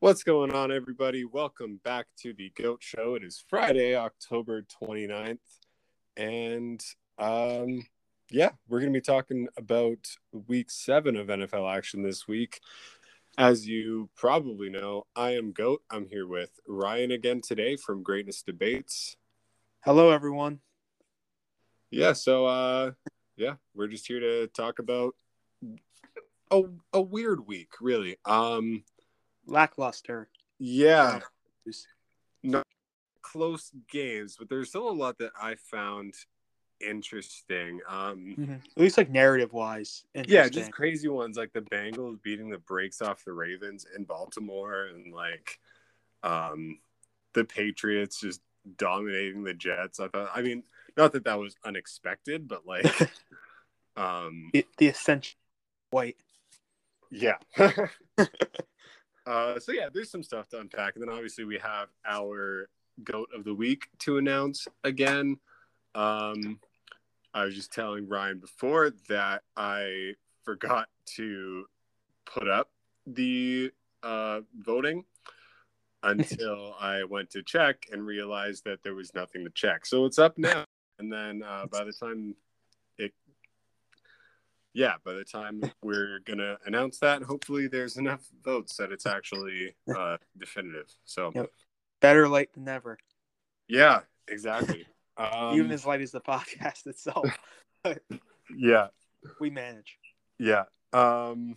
What's going on, everybody? Welcome back to the GOAT Show. It is Friday, October 29th. And um, yeah, we're going to be talking about week seven of NFL action this week. As you probably know, I am GOAT. I'm here with Ryan again today from Greatness Debates. Hello, everyone. Yeah, so uh, yeah, we're just here to talk about a, a weird week, really. Um, Lackluster. yeah, not close games, but there's still a lot that I found interesting. Um, Mhm. At least like narrative wise. yeah, just crazy ones like the Bengals beating the brakes off the Ravens in Baltimore, and like um, the Patriots just dominating the Jets. I thought, I mean, not that that was unexpected, but like, um, the, the essential white. yeah. uh, so yeah, there's some stuff to unpack, and then obviously we have our goat of the week to announce again. Um, I was just telling Ryan before that I forgot to put up the uh, voting until I went to check and realized that there was nothing to check. So it's up now, and then uh, by the time yeah, by the time we're gonna announce that, hopefully there's enough votes that it's actually uh, definitive. So Yep. Better late than never. yeah, exactly. Um, Even as light as the podcast itself. yeah, we manage. yeah. Um,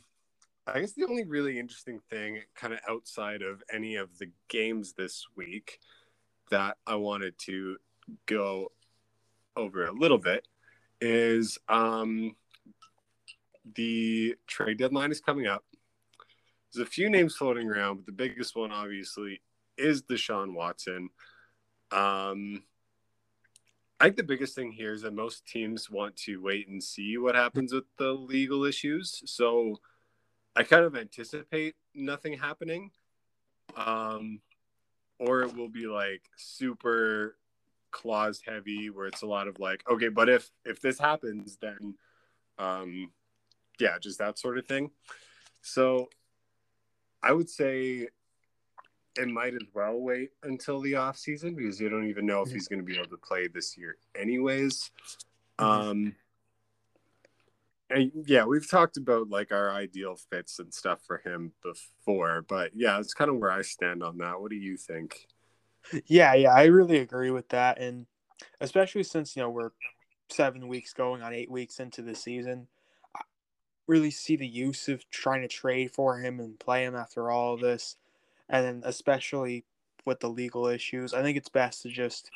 I guess the only really interesting thing, kind of outside of any of the games this week, that I wanted to go over a little bit is um, the trade deadline is coming up. There's a few names floating around, but the biggest one, obviously, is Deshaun Watson. Um, I think the biggest thing here is that most teams want to wait and see what happens with the legal issues. So I kind of anticipate nothing happening. Um, or it will be like super clause heavy where it's a lot of like, okay, but if if this happens, then um yeah, just that sort of thing. So I would say it might as well wait until the off season because you don't even know if he's going to be able to play this year anyways. Mhm. Um and yeah, we've talked about like our ideal fits and stuff for him before, but yeah, it's kind of where I stand on that. What do you think? Yeah, yeah, I really agree with that. And especially since, you know, we're seven weeks going on eight weeks into the season, really see the use of trying to trade for him and play him after all of this. And then especially with the legal issues, I think it's best to just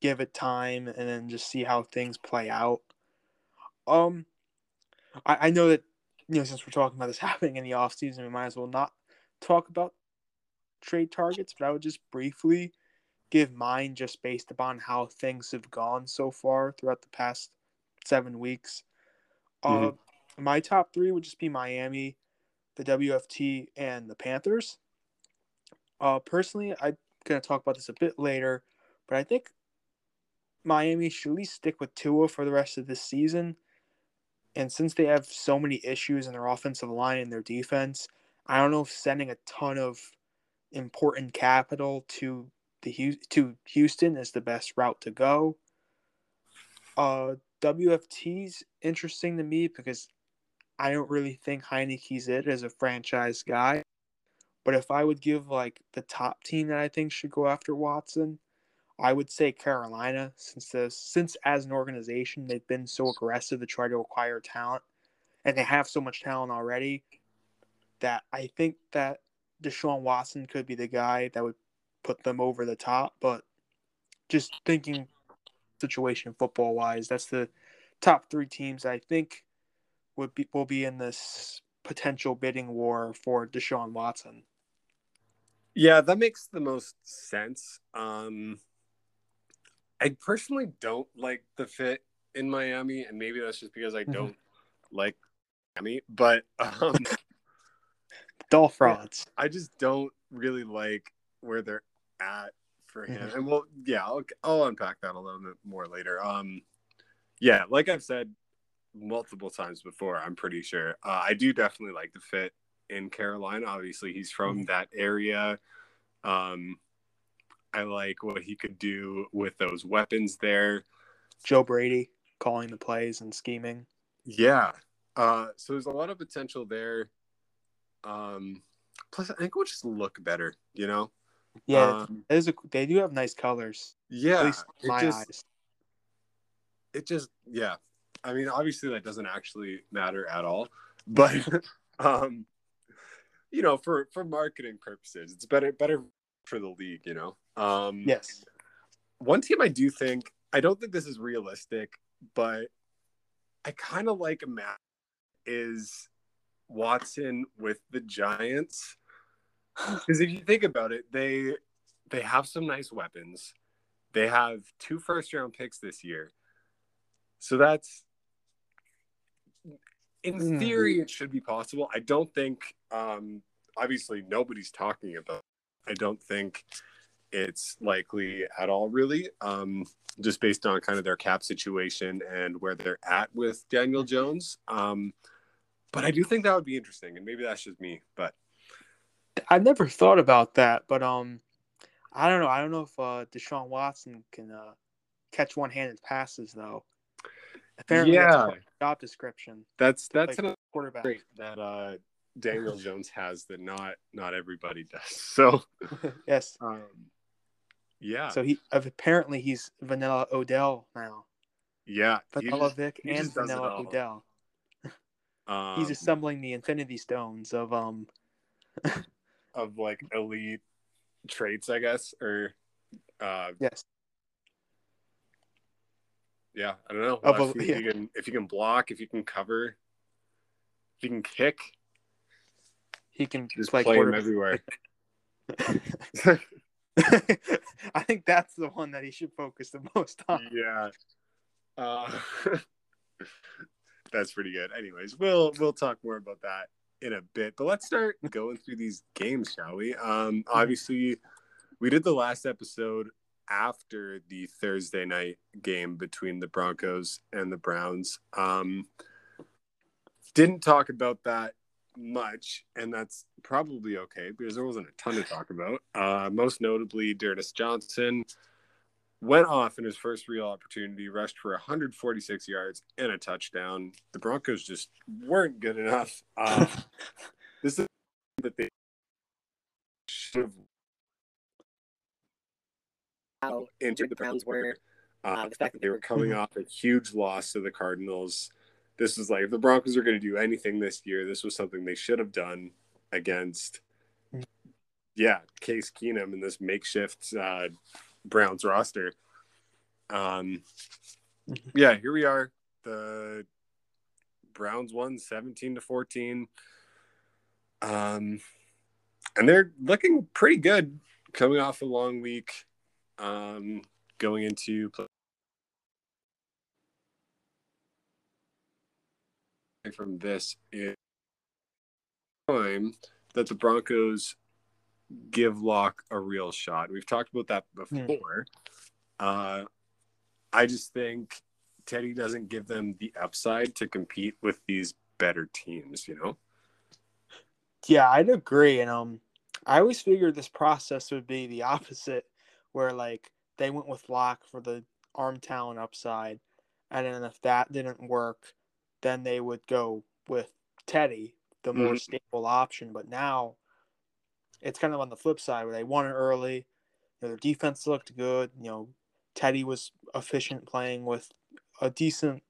give it time and then just see how things play out. Um I, I know that you know since we're talking about this happening in the off season, we might as well not talk about trade targets, but I would just briefly give mine just based upon how things have gone so far throughout the past seven weeks. Uh, my top three would just be Miami, the WFT, and the Panthers. Uh, personally, I'm gonna talk about this a bit later, but I think Miami should at least stick with Tua for the rest of this season. And since they have so many issues in their offensive line and their defense, I don't know if sending a ton of important capital to the to Houston is the best route to go. Uh, WFT's interesting to me because I don't really think Heinicke's it as a franchise guy. But if I would give like the top team that I think should go after Watson, I would say Carolina, since the since as an organization they've been so aggressive to try to acquire talent, and they have so much talent already, that I think that Deshaun Watson could be the guy that would put them over the top. But just thinking situation football wise, that's the top three teams I think would be will be in this potential bidding war for Deshaun Watson. Yeah, that makes the most sense. Um, I personally don't like the fit in Miami, and maybe that's just because I Mhm. don't like Miami. But um, Dull frauds. I just don't really like where they're at for him. Mhm. And well, yeah, I'll, I'll unpack that a little bit more later. Um, yeah, like I've said multiple times before, I'm pretty sure uh, I do definitely like the fit in Carolina. Obviously, he's from mm-hmm. that area. Um, I like what he could do with those weapons there. Joe Brady calling the plays and scheming. Yeah. Uh, so there's a lot of potential there. Um, plus, I think we'll just look better, you know? Yeah, um, a, they do have nice colors. Yeah. my just, eyes. It just, yeah. I mean, obviously, that doesn't actually matter at all. But, um, you know, for for marketing purposes, it's better better for the league. You know. Um, yes. One team I do think I don't think this is realistic, but I kind of like a map is Watson with the Giants. Because if you think about it, they they have some nice weapons. They have two first round picks this year. So that's in mm. theory it should be possible. I don't think um obviously nobody's talking about. I don't think it's likely at all, really, um, just based on kind of their cap situation and where they're at with Daniel Jones. Um, but I do think that would be interesting, and maybe that's just me. But I've never thought about that, but um, I don't know. I don't know if uh, Deshaun Watson can uh, catch one-handed passes though. Apparently, yeah. job description. That's that's an quarterback that uh, Daniel Jones has that not not everybody does. So yes, um, yeah. So he apparently he's Vanilla Odell now. Yeah, Vanilla Vic and Vanilla Odell. Um, he's assembling the Infinity Stones of um of like elite traits, I guess, or uh, yes. Yeah, I don't know. Well, if, you, yeah. if, you can, if you can block, if you can cover, if you can kick, he can just play, play him everywhere. I think that's the one that he should focus the most on. Yeah. Uh, that's pretty good. Anyways, we'll we'll talk more about that in a bit. But let's start going through these games, shall we? Um, obviously, we did the last episode after the Thursday night game between the Broncos and the Browns. Um, didn't talk about that much, and that's probably okay because there wasn't a ton to talk about. Uh, most notably, D'Ernest Johnson went off in his first real opportunity, rushed for 146 yards and a touchdown. The Broncos just weren't good enough. Uh, this is that they should have. How injured the Browns were. Uh, the fact that they were coming off a huge loss to the Cardinals this was like if the Broncos are going to do anything this year, this was something they should have done against, yeah, Case Keenum in this makeshift uh, Browns roster. Um, yeah, here we are. The Browns won 17 to 14. Um, and they're looking pretty good coming off a long week. Um, going into play from this is time that the Broncos give Lock a real shot. We've talked about that hmm. before. Uh, I just think Teddy doesn't give them the upside to compete with these better teams, you know? Yeah, I'd agree. And um I always figured this process would be the opposite, where like they went with Lock for the arm talent upside. And then if that didn't work, then they would go with Teddy, the more mm-hmm. stable option. But now it's kind of on the flip side where they won it early. You know, their defense looked good. You know, Teddy was efficient playing with a decent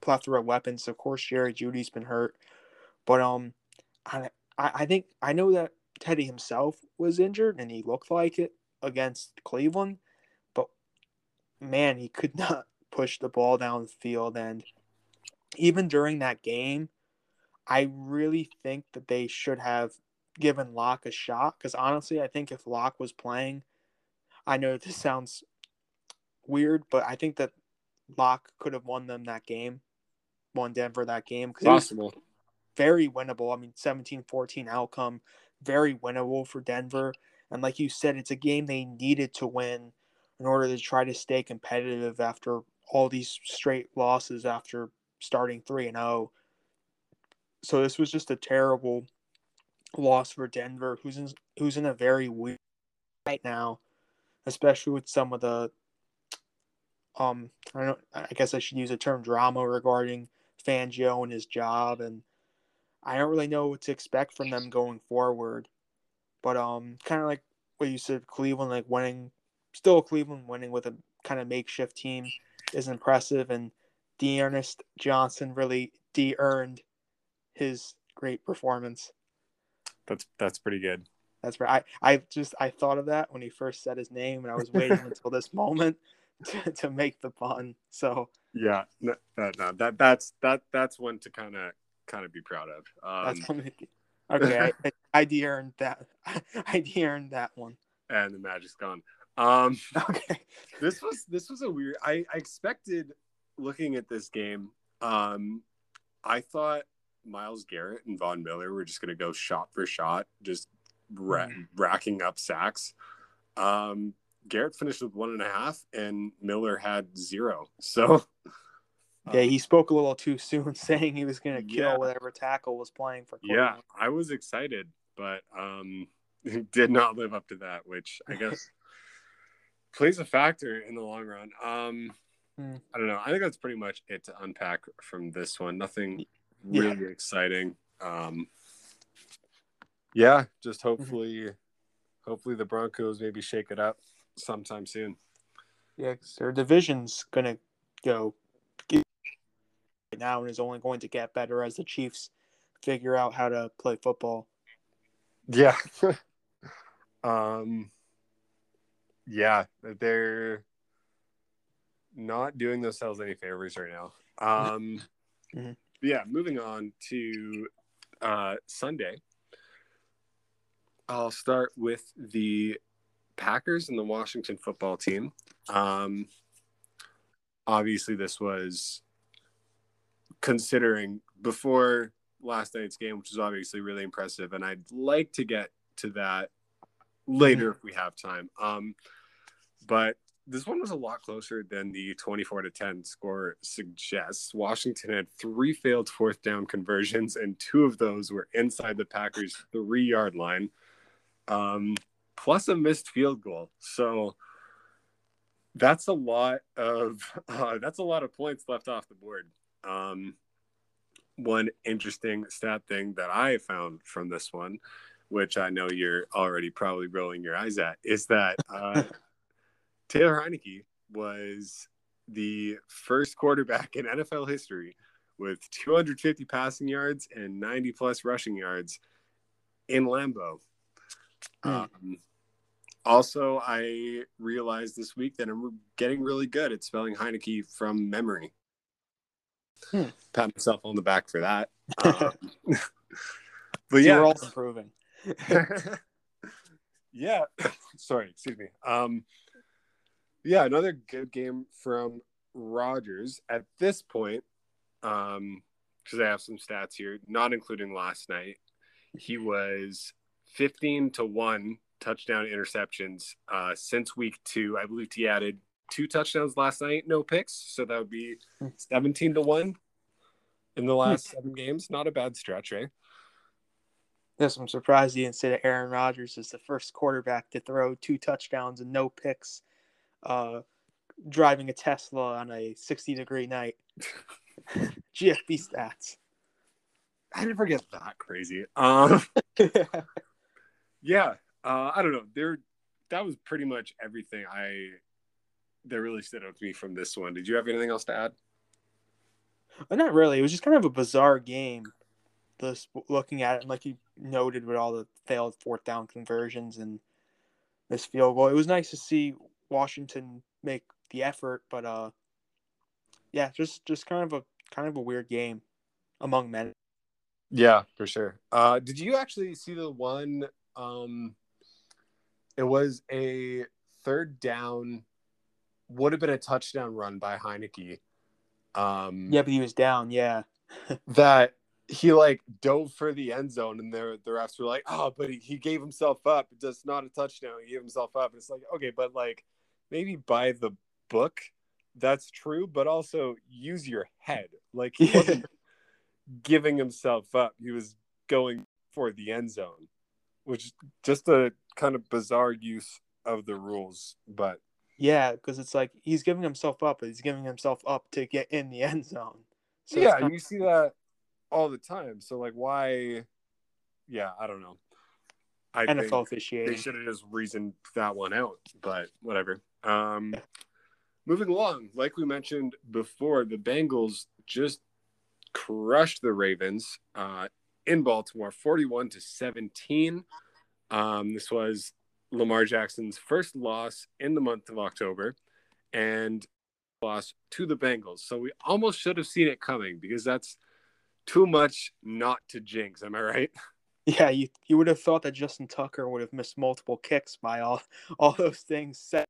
plethora of weapons. Of course, Jerry Jeudy's been hurt, but um, I I think I know that Teddy himself was injured and he looked like it against Cleveland, but man, he could not push the ball down the field and even during that game, I really think that they should have given Lock a shot because honestly, I think if Lock was playing, I know this sounds weird, but I think that Lock could have won them that game, won Denver that game possible, very winnable. I mean, 17-14 outcome, very winnable for Denver. And like you said, it's a game they needed to win in order to try to stay competitive after all these straight losses after starting 3 and 0. So this was just a terrible loss for Denver, who's in, who's in a very weird right now, especially with some of the um I don't I guess I should use a term drama regarding Fangio and his job and I don't really know what to expect from them going forward. But um kind of like what you said Cleveland like winning still Cleveland winning with a kind of makeshift team is impressive and D'Ernest Johnson really de-earned his great performance. That's that's pretty good. That's right. I, I just I thought of that when he first said his name, and I was waiting until this moment to, to make the pun. So yeah, no, no, that that's that that's one to kind of kind of be proud of. Um, that's one. Okay, I, I de-earned that. I de-earned that one. And the magic's gone. Um, okay, this was this was a weird. I, I expected looking at this game. Um, I thought Myles Garrett and Von Miller were just going to go shot for shot, just ra- mm. racking up sacks. Um, Garrett finished with one and a half, and Miller had zero. So, yeah, he spoke a little too soon, saying he was going to kill yeah. whatever tackle was playing for. Cleveland. Yeah, I was excited, but um, did not live up to that, which I guess plays a factor in the long run. Um, mm. I don't know. I think that's pretty much it to unpack from this one. Nothing really yeah. exciting. Um, yeah, just mm-hmm. hopefully, hopefully the Broncos maybe shake it up sometime soon. Yeah, their division's gonna go right now and is only going to get better as the Chiefs figure out how to play football. Yeah. um. Yeah, they're not doing themselves any favors right now. Um. mm-hmm. Yeah, moving on to uh, Sunday. I'll start with the Packers and the Washington football team. Um, obviously, this was considering before last night's game, which was obviously really impressive. And I'd like to get to that later if we have time. Um, but this one was a lot closer than the 24 to 10 score suggests. Washington had three failed fourth down conversions, and two of those were inside the Packers' three yard line um, plus a missed field goal. So that's a lot of uh, that's a lot of points left off the board. Um, one interesting stat thing that I found from this one, which I know you're already probably rolling your eyes at, is that uh, Taylor Heinicke was the first quarterback in NFL history with 250 passing yards and 90 plus rushing yards in Lambeau. Hmm. Um, also, I realized this week that I'm getting really good at spelling Heinicke from memory. Hmm. Pat myself on the back for that. Um, but yeah, we're all improving. yeah, sorry, excuse me. Um, yeah, another good game from Rodgers at this point. Um, because I have some stats here, not including last night. He was 15 to 1 touchdown interceptions uh, since week two. I believe he added two touchdowns last night, no picks. So that would be 17 to 1 in the last seven games. Not a bad stretch, right? Yes, I'm surprised you didn't say that Aaron Rodgers is the first quarterback to throw two touchdowns and no picks, uh, driving a Tesla on a 60 degree night. GFB stats. I didn't forget that crazy. Um, yeah, uh, I don't know. There, that was pretty much everything I that really stood out to me from this one. Did you have anything else to add? Well, uh, not really. It was just kind of a bizarre game. Just looking at it, and like you noted, with all the failed fourth down conversions and this field goal, it was nice to see Washington make the effort, but uh, yeah, just just kind of a kind of a weird game among men. Yeah, for sure. Uh, did you actually see the one um, it was a third down, would have been a touchdown run by Heinicke. Um, yeah, but he was down. Yeah, that he like dove for the end zone, and the the refs were like, "Oh, but he, he gave himself up. It's not a touchdown. He gave himself up." And it's like, okay, but like maybe by the book, that's true, but also use your head. Like he wasn't giving himself up. He was going for the end zone, which just a kind of bizarre use of the rules. But Yeah, because it's like he's giving himself up, but he's giving himself up to get in the end zone. So yeah, and you see that all the time. So like, why? Yeah, I don't know. I NFL they should have just reasoned that one out, but whatever. Um, moving along, like we mentioned before, the Bengals just crushed the Ravens uh, in Baltimore, forty-one to seventeen. Um, this was Lamar Jackson's first loss in the month of October, and loss to the Bengals. So we almost should have seen it coming because that's too much not to jinx. Am I right? Yeah, you you would have thought that Justin Tucker would have missed multiple kicks by all all those things set.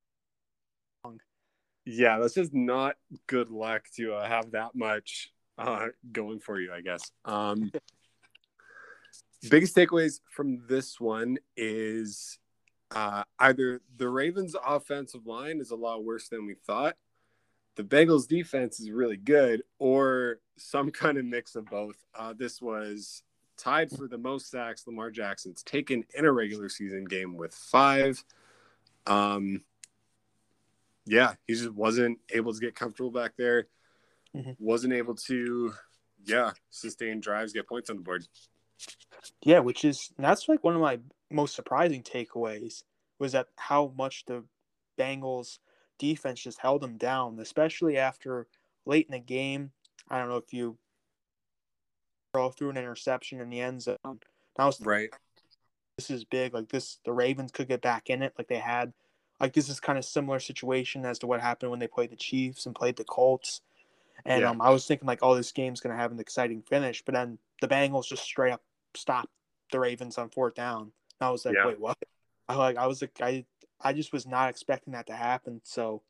Yeah, that's just not good luck to uh, have that much uh, going for you, I guess. Um, biggest takeaways from this one is uh, either the Ravens' offensive line is a lot worse than we thought, the Bengals' defense is really good, or some kind of mix of both. Uh, this was tied for the most sacks Lamar Jackson's taken in a regular season game with five. Um, yeah, he just wasn't able to get comfortable back there. Mhm. Wasn't able to, yeah, sustain drives, get points on the board. Yeah, which is that's like one of my most surprising takeaways was that how much the Bengals defense just held them down, especially after late in the game. I don't know if you throw through an interception in the end zone. Now was Right. this is big. Like this, the Ravens could get back in it, like they had. Like this is kind of similar situation as to what happened when they played the Chiefs and played the Colts. And Yeah. um, I was thinking like, oh, this game's gonna have an exciting finish, but then the Bengals just straight up stopped the Ravens on fourth down. And I was like, Yeah. wait, what? I like, I was like, I, I just was not expecting that to happen. So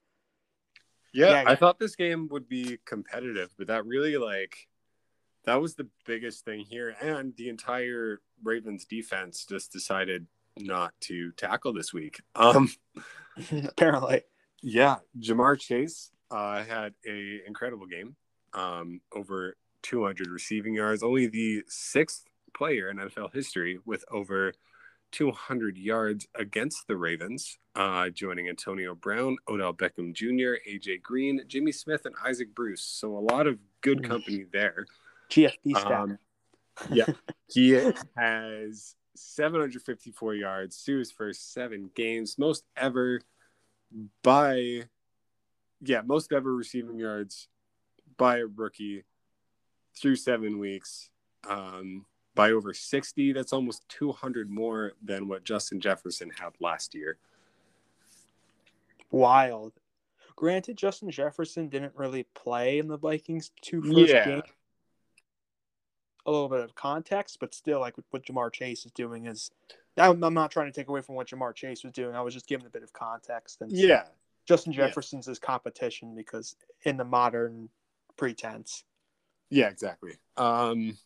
Yeah, Yeah. I thought this game would be competitive, but that really like that was the biggest thing here. And the entire Ravens defense just decided not to tackle this week. Um apparently, yeah, Ja'Marr Chase uh, had a incredible game. Um, over 200 receiving yards, only the sixth player in NFL history with over 200 yards against the Ravens, uh, joining Antonio Brown, Odell Beckham Jr., AJ Green, Jimmy Smith, and Isaac Bruce. So a lot of good company there. GFB stat. Um, yeah, he has 754 yards through his first seven games, most ever by, yeah, most ever receiving yards by a rookie through seven weeks. Um, by over 60, that's almost 200 more than what Justin Jefferson had last year. Wild. Granted, Justin Jefferson didn't really play in the Vikings two first Yeah. games. A little bit of context, but still, like what Ja'Marr Chase is doing is. I'm, not trying to take away from what Ja'Marr Chase was doing. I was just giving a bit of context. And Yeah. Justin Yeah. Jefferson's his competition because in the modern pretense. Yeah, exactly. Um,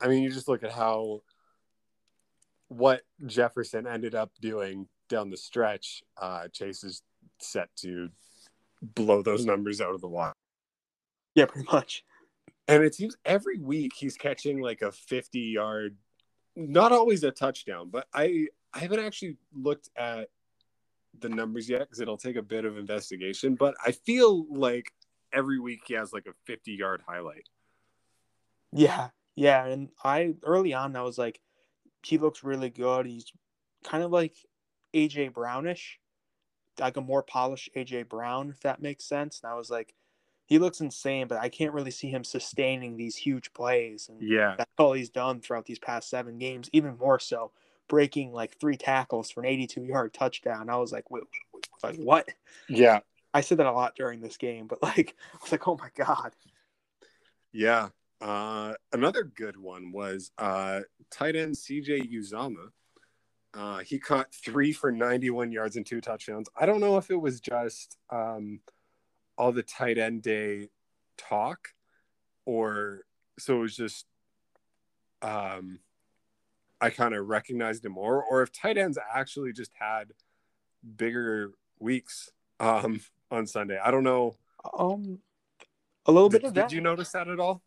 I mean, you just look at how what Jefferson ended up doing down the stretch. Uh, Chase is set to blow those numbers out of the water. Yeah, pretty much. And it seems every week he's catching like a 50 yard, not always a touchdown, but I, I haven't actually looked at the numbers yet because it'll take a bit of investigation. But I feel like every week he has like a 50 yard highlight. Yeah, yeah, and I early on I was like, he looks really good. He's kind of like AJ Brownish, like a more polished AJ Brown, if that makes sense. And I was like, he looks insane, but I can't really see him sustaining these huge plays. And Yeah. that's all he's done throughout these past seven games, even more so, breaking like three tackles for an 82 yard touchdown. I was like, wait, wait, like what? Yeah. I said that a lot during this game, but like, I was like, oh my god. Yeah. Uh, another good one was uh, tight end CJ Uzomah. Uh, he caught three for 91 yards and two touchdowns. I don't know if it was just um, all the tight end day talk or so it was just um, I kind of recognized him more, or if tight ends actually just had bigger weeks um, on Sunday. I don't know. Um, a little bit Did, of did that. you notice that at all?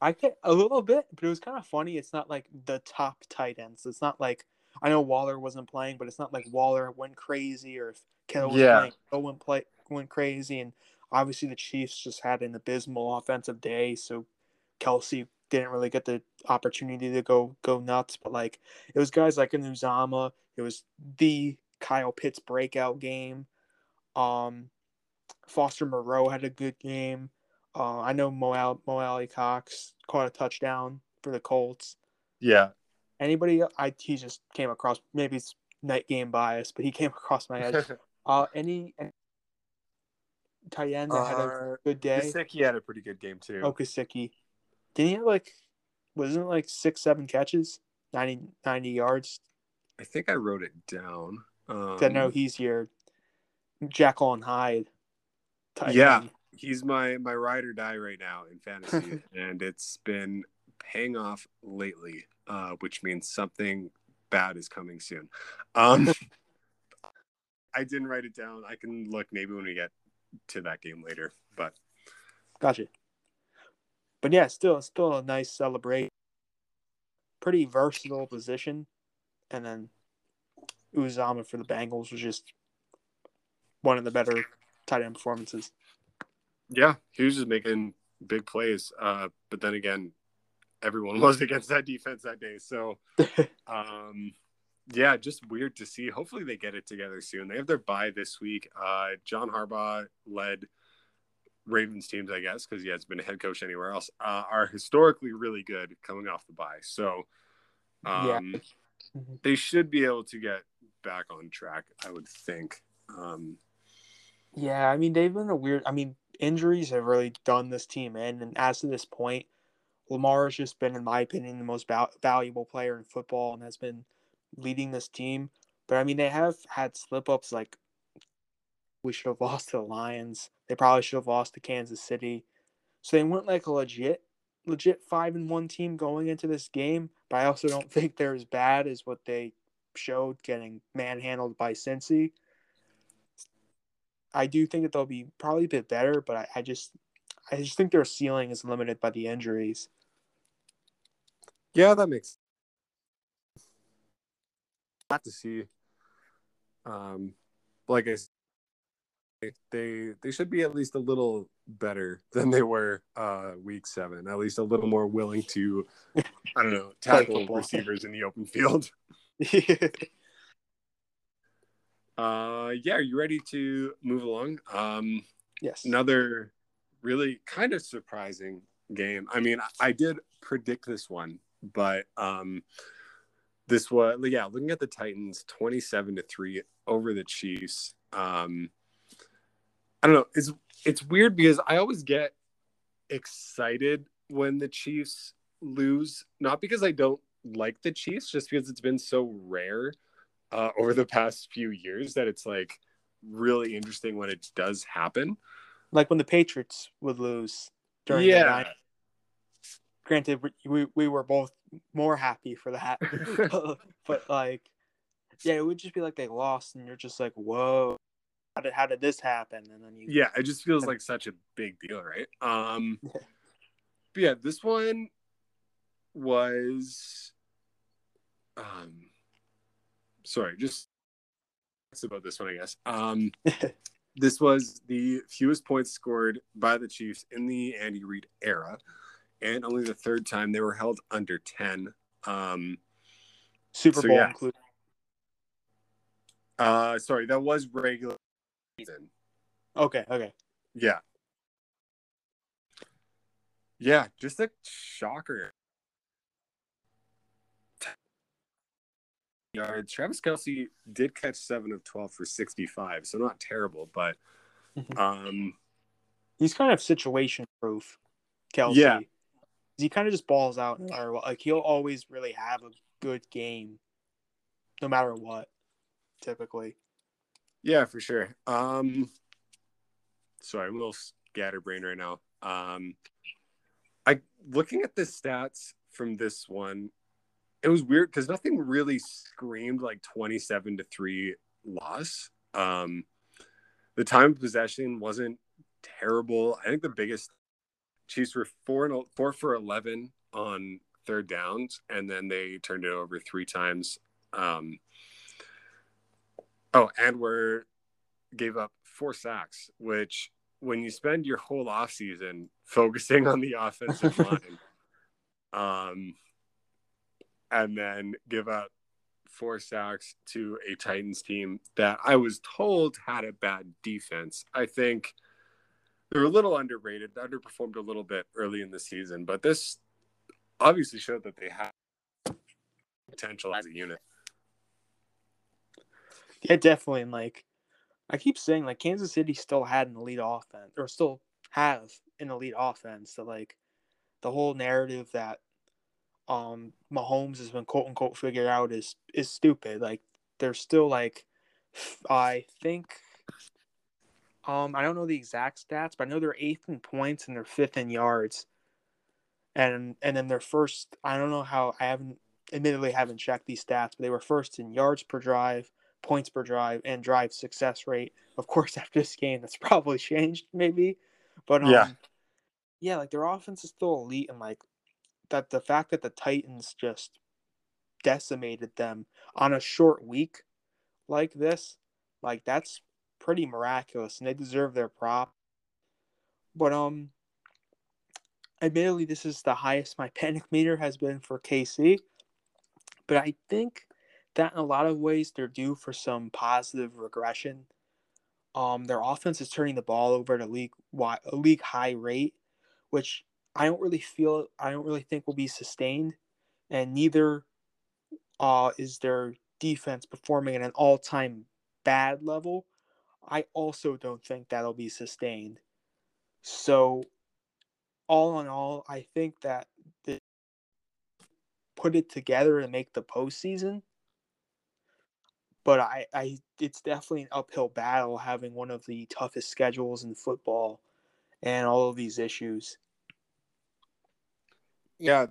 I get a little bit, but it was kind of funny. It's not like the top tight ends. It's not like I know Waller wasn't playing, but it's not like Waller went crazy or if Kittle was Yeah. playing, Kittle went play went crazy. And obviously the Chiefs just had an abysmal offensive day, so Kelce didn't really get the opportunity to go go nuts. But like it was guys like Uzomah. It was the Kyle Pitts breakout game. Um, Foster Moreau had a good game. Uh, I know Mo, Mo Alie-Cox caught a touchdown for the Colts. Yeah. Anybody? I he just came across. Maybe it's night game bias, but he came across my head. Uh, any, any tight end that had a uh, good day? Gesicki had a pretty good game too. Oh, Gesicki. Didn't he have like? Wasn't it like six, seven catches, 90, 90 yards? I think I wrote it down. Um, I know he's your Jekyll and Hyde. Yeah. end. He's my my ride or die right now in fantasy, and it's been paying off lately, uh, which means something bad is coming soon. Um, I didn't write it down. I can look maybe when we get to that game later, but Gotcha. But yeah, still, still a nice celebration. Pretty versatile position, and then Uzomah for the Bengals was just one of the better tight end performances. Yeah, he was just making big plays. Uh, but then again, everyone was against that defense that day, so um, yeah, just weird to see. Hopefully, they get it together soon. They have their bye this week. Uh, John Harbaugh led Ravens teams, I guess, because he hasn't been a head coach anywhere else, uh, are historically really good coming off the bye. So, Yeah. um, they should be able to get back on track, I would think. Um, Yeah, I mean they've been a weird. I mean injuries have really done this team in, and as to this point, Lamar has just been, in my opinion, the most val- valuable player in football and has been leading this team. But I mean they have had slip ups like we should have lost to the Lions. They probably should have lost to Kansas City. So they weren't like a legit, legit five and one team going into this game. But I also don't think they're as bad as what they showed getting manhandled by Cincy. I do think that they'll be probably a bit better, but I, I just I just think their ceiling is limited by the injuries. yeah, that makes not to see. Um, like I said, they they should be at least a little better than they were uh week seven. At least a little more willing to, I don't know, tackle receivers in the open field. Uh, yeah, are you ready to move along? Um, yes. another really kind of surprising game. I mean, I did predict this one, but um, this was yeah. Looking at the Titans, twenty-seven to three over the Chiefs. Um, I don't know. It's it's weird because I always get excited when the Chiefs lose, not because I don't like the Chiefs, just because it's been so rare uh, over the past few years that it's like really interesting when it does happen. Like when the Patriots would lose during the yeah. night. Granted, we- we, we were both more happy for that. but like, yeah, it would just be like they lost, and you're just like, whoa, how did, how did this happen? And then you, yeah, it just feels like such a big deal, right? Um, Yeah. but yeah, this one was, um, sorry, just about this one, I guess. Um, this was the fewest points scored by the Chiefs in the Andy Reid era, and only the third time they were held under ten. Um, Super So, Bowl yeah. included. uh, sorry, that was regular season. Okay, okay. Yeah. Yeah, just a shocker. Yards. Travis Kelce did catch seven of twelve for sixty-five, so not terrible, but Mhm. um, He's kind of situation proof, Kelce. Yeah. He kind of just balls out no matter what. Like he'll always really have a good game, no matter what. Typically, yeah, for sure. Um, sorry, I'm a little scatterbrained right now. Um, I looking at the stats from this one, it was weird because nothing really screamed like 27 to 3 loss. Um, the time of possession wasn't terrible. I think the biggest Chiefs were four four for eleven on third downs, and then they turned it over three times. Um, oh, and we're gave up four sacks, which when you spend your whole offseason focusing on the offensive line, um, and then give up four sacks to a Titans team that I was told had a bad defense. I think they're a little underrated, underperformed a little bit early in the season, but this obviously showed that they have potential as a unit. Yeah, definitely. And like I keep saying, like Kansas City still had an elite offense, or still have an elite offense. So like the whole narrative that um Mahomes has been quote unquote figured out is is stupid. Like they're still like I think um I don't know the exact stats, but I know they're eighth in points and they're fifth in yards. And and then their first I don't know how I haven't admittedly haven't checked these stats, but they were first in yards per drive, points per drive, and drive success rate. Of course, after this game, that's probably changed, maybe. But um, yeah, yeah, like their offense is still elite, and like that the fact that the Titans just decimated them on a short week like this, like that's pretty miraculous, and they deserve their prop. But um, admittedly, this is the highest my panic meter has been for KC. But I think that in a lot of ways they're due for some positive regression. Um, their offense is turning the ball over at a league a league high rate, which I don't really feel I don't really think will be sustained, and neither uh, is their defense performing at an all time bad level. I also don't think that'll be sustained. So, all in all, I think that the put it together to make the postseason but I, I it's definitely an uphill battle having one of the toughest schedules in football and all of these issues. Yeah.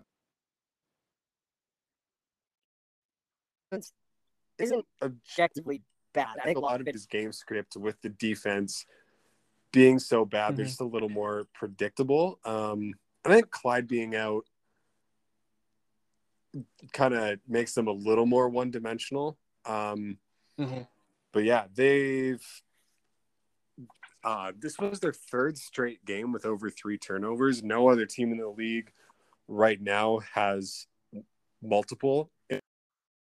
Isn't objectively bad. I think a lot of his game script with the defense being so bad, mm-hmm. they're just a little more predictable. Um, I think Clyde being out kind of makes them a little more one dimensional. Um, Mm-hmm. But yeah, they've. Uh, this was their third straight game with over three turnovers. No other team in the league right now has multiple.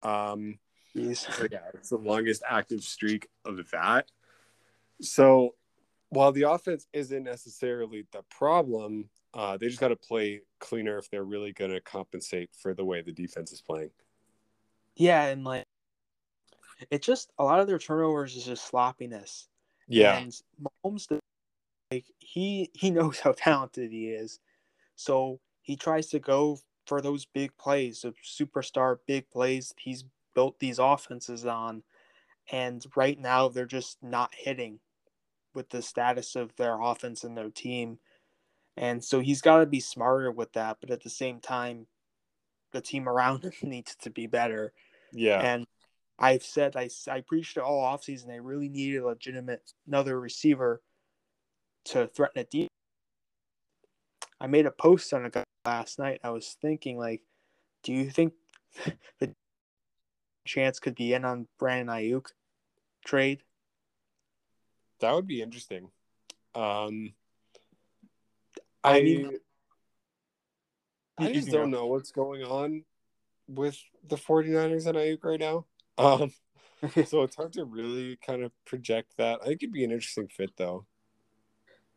Um, so yeah, it's the longest active streak of that. So while the offense isn't necessarily the problem, uh, they just got to play cleaner if they're really going to compensate for the way the defense is playing. Yeah, and like it's just a lot of their turnovers is just sloppiness. Yeah. And Mahomes, like he he knows how talented he is, so he tries to go for those big plays, the superstar big plays he's built these offenses on, and right now they're just not hitting with the status of their offense and their team. And so he's got to be smarter with that, but at the same time, the team around him needs to be better. Yeah. And I've said I, I preached it all offseason. They really needed a legitimate another receiver to threaten a deep. I made a post on it last night. I was thinking like, do you think the chance could be in on Brandon Aiyuk trade? That would be interesting. Um, I I, mean, I just don't know what's going on with the 49ers and Aiyuk right now. Um, so it's hard to really kind of project that. I think it'd be an interesting fit, though.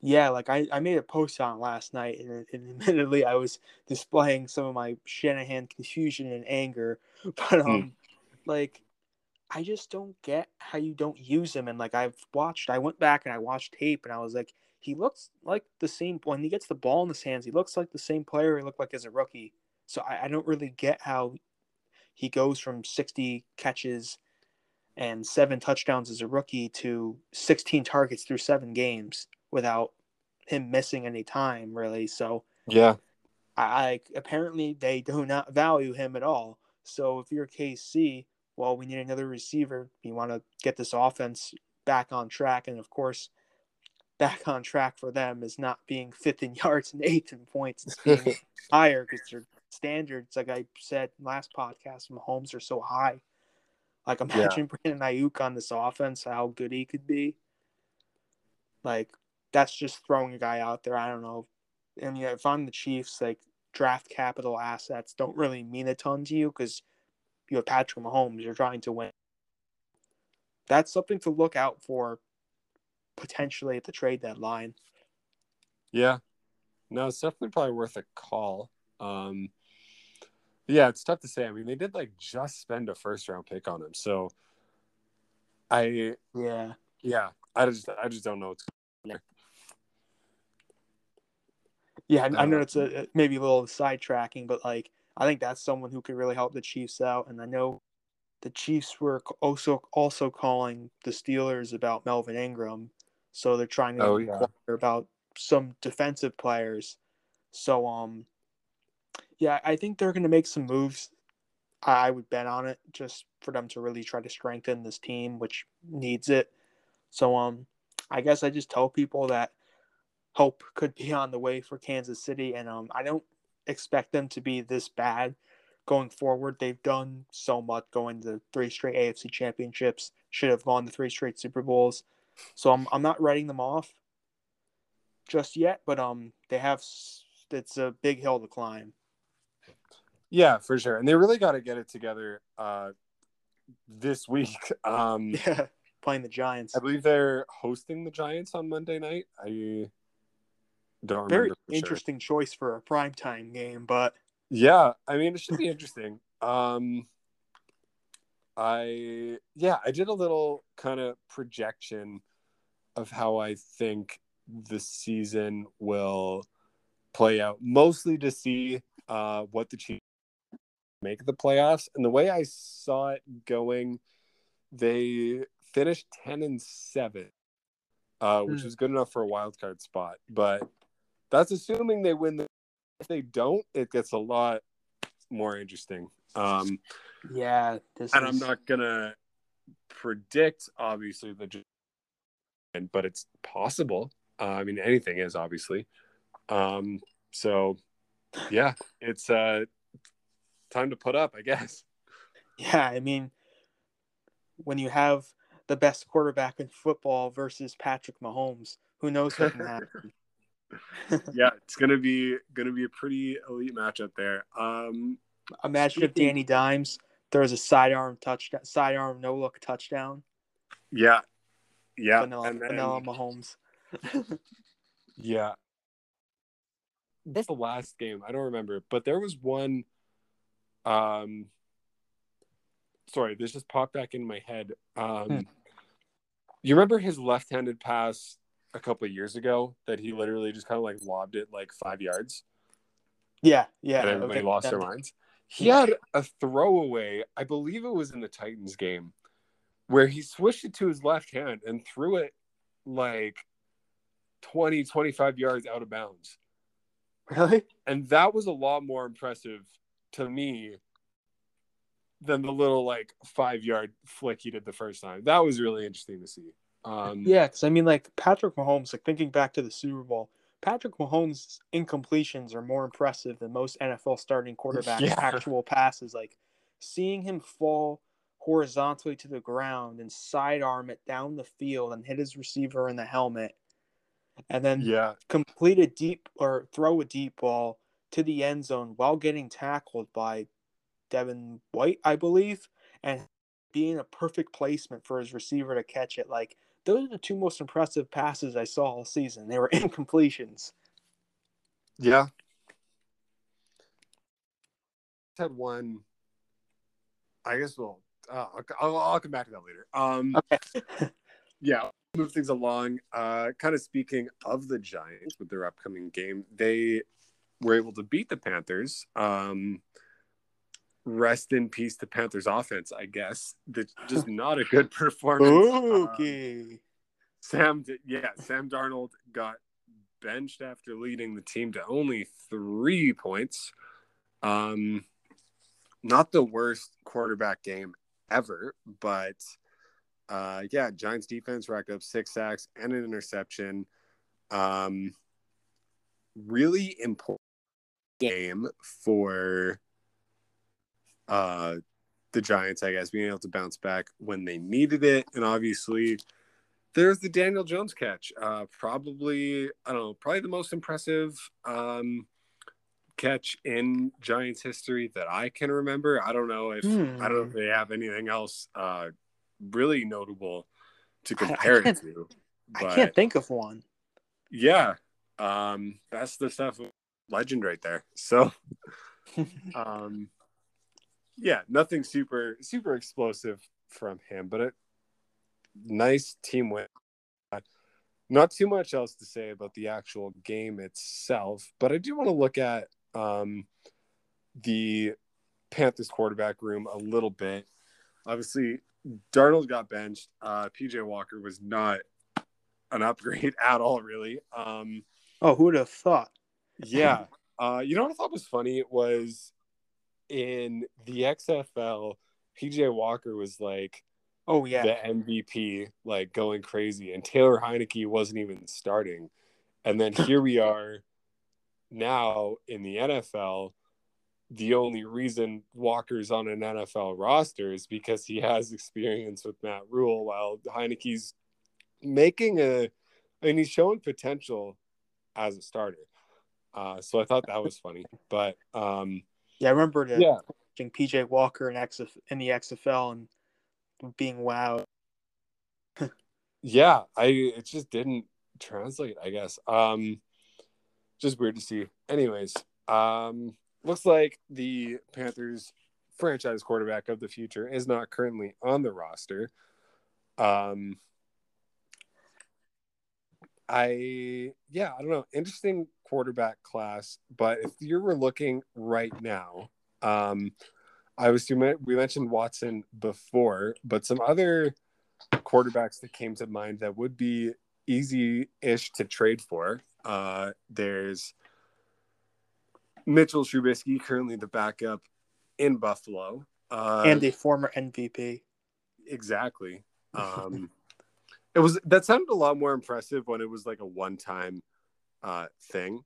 Yeah, like I, I made a post on last night, and, and admittedly, I was displaying some of my Shanahan confusion and anger. But um, mm. like, I just don't get how you don't use him. And like, I've watched, I went back and I watched tape, and I was like, he looks like the same when he gets the ball in his hands. He looks like the same player he looked like as a rookie. So I, I don't really get how he goes from 60 catches and seven touchdowns as a rookie to 16 targets through seven games without him missing any time, really. So, yeah, I, apparently they do not value him at all. So, if you're KC, well, we need another receiver. You want to get this offense back on track, and of course, back on track for them is not being fifth in yards and eighth in points. It's being higher because their standards, like I said last podcast, Mahomes are so high. Like imagine yeah. Brandon Aiyuk on this offense, how good he could be. Like that's just throwing a guy out there. I don't know. I mean, if I'm the Chiefs, like draft capital assets don't really mean a ton to you because you have Patrick Mahomes. You're trying to win. That's something to look out for potentially at the trade deadline. Yeah. No, it's definitely probably worth a call. Um, yeah, it's tough to say. I mean, they did like just spend a first round pick on him, so I yeah yeah I just I just don't know what's yeah, I, I know uh, it's a maybe a little sidetracking, but like I think that's someone who could really help the Chiefs out. And I know the Chiefs were also also calling the Steelers about Melvin Ingram, so they're trying to oh, yeah. about some defensive players. So um, yeah, I think they're going to make some moves. I would bet on it just for them to really try to strengthen this team, which needs it. So um, I guess I just tell people that hope could be on the way for Kansas City, and um, I don't expect them to be this bad going forward. They've done so much going to three straight AFC championships, should have gone to three straight Super Bowls. So I'm I'm not writing them off just yet, but um they have it's a big hill to climb. Yeah, for sure. And they really got to get it together uh this week. Um Yeah, playing the Giants. I believe they're hosting the Giants on Monday night. I don't Very interesting sure. choice for a primetime game, but yeah, I mean it should be interesting. Um I yeah, I did a little kind of projection of how I think the season will play out, mostly to see uh, what the Chiefs make the playoffs. And the way I saw it going, they finished ten and seven, uh, which mm. is good enough for a wild card spot. But that's assuming they win. The, if they don't, it gets a lot more interesting. Um, yeah, and is... I'm not gonna predict obviously the, but it's possible. Uh, I mean, anything is obviously. Um, so, yeah, it's uh, time to put up, I guess. Yeah, I mean, when you have the best quarterback in football versus Patrick Mahomes, who knows what can happen? yeah, it's gonna be gonna be a pretty elite matchup there. Um, Imagine if Danny Dimes throws a sidearm touchdown, sidearm no look touchdown. Yeah, yeah, vanilla, then, vanilla Mahomes. yeah, this the last game. I don't remember, but there was one. Um, sorry, this just popped back in my head. Um, hmm. you remember his left-handed pass a couple of years ago that he literally just kind of like lobbed it like five yards. Yeah, yeah. And everybody okay. lost their minds. He had a throwaway, I believe it was in the Titans game, where he switched it to his left hand and threw it like 20, 25 yards out of bounds. Really? And that was a lot more impressive to me than the little like five yard flick he did the first time. That was really interesting to see. Um, yeah, because I mean, like Patrick Mahomes, like thinking back to the Super Bowl, Patrick Mahomes' incompletions are more impressive than most NFL starting quarterbacks' yeah. actual passes. Like seeing him fall horizontally to the ground and sidearm it down the field and hit his receiver in the helmet, and then yeah. complete a deep or throw a deep ball to the end zone while getting tackled by Devin White, I believe, and being a perfect placement for his receiver to catch it. Like those are the two most impressive passes I saw all season. They were incompletions. Yeah. Had one. I guess we'll. Uh, I'll, I'll come back to that later. Um, okay. yeah, move things along. Uh, kind of speaking of the Giants with their upcoming game, they were able to beat the Panthers. Um, rest in peace to Panthers offense, I guess. That's just not a good performance. okay. Um, Sam, yeah, Sam Darnold got benched after leading the team to only three points. Um, not the worst quarterback game ever, but uh, yeah, Giants defense racked up six sacks and an interception. Um, really important game for uh the Giants, I guess, being able to bounce back when they needed it. And obviously, there's the Daniel Jones catch. Uh, probably, I don't know, probably the most impressive um, catch in Giants history that I can remember. I don't know if Hmm. I don't know if they have anything else uh, really notable to I- I compare it to. I can't think of one. yeah, um, that's the stuff of legend right there. So um yeah nothing super super explosive from him but a nice team win not too much else to say about the actual game itself but i do want to look at um the panthers quarterback room a little bit obviously darnold got benched uh pj walker was not an upgrade at all really um oh, who would have thought? yeah. Uh, you know what I thought was funny was in the XFL, PJ Walker was like Oh yeah, the MVP, like going crazy, and Taylor Heinicke wasn't even starting. And then here we are now in the NFL. The only reason Walker's on an NFL roster is because he has experience with Matt Rhule, while Heinicke's making a, I mean, he's showing potential as a starter. Uh, so I thought that was funny, but um, yeah. I remember the, yeah, watching PJ Walker in XF, in the XFL and being wowed. yeah, I it just didn't translate. I guess. Um, just weird to see. Anyways, um, looks like the Panthers franchise quarterback of the future is not currently on the roster. Um, I yeah, I don't know. Interesting quarterback class, but if you were looking right now, um, I was we mentioned Watson before, but some other quarterbacks that came to mind that would be easy-ish to trade for. Uh, there's Mitchell Trubisky, currently the backup in Buffalo, uh, and a former MVP. exactly. Um, it was that sounded a lot more impressive when it was like a one-time uh, thing.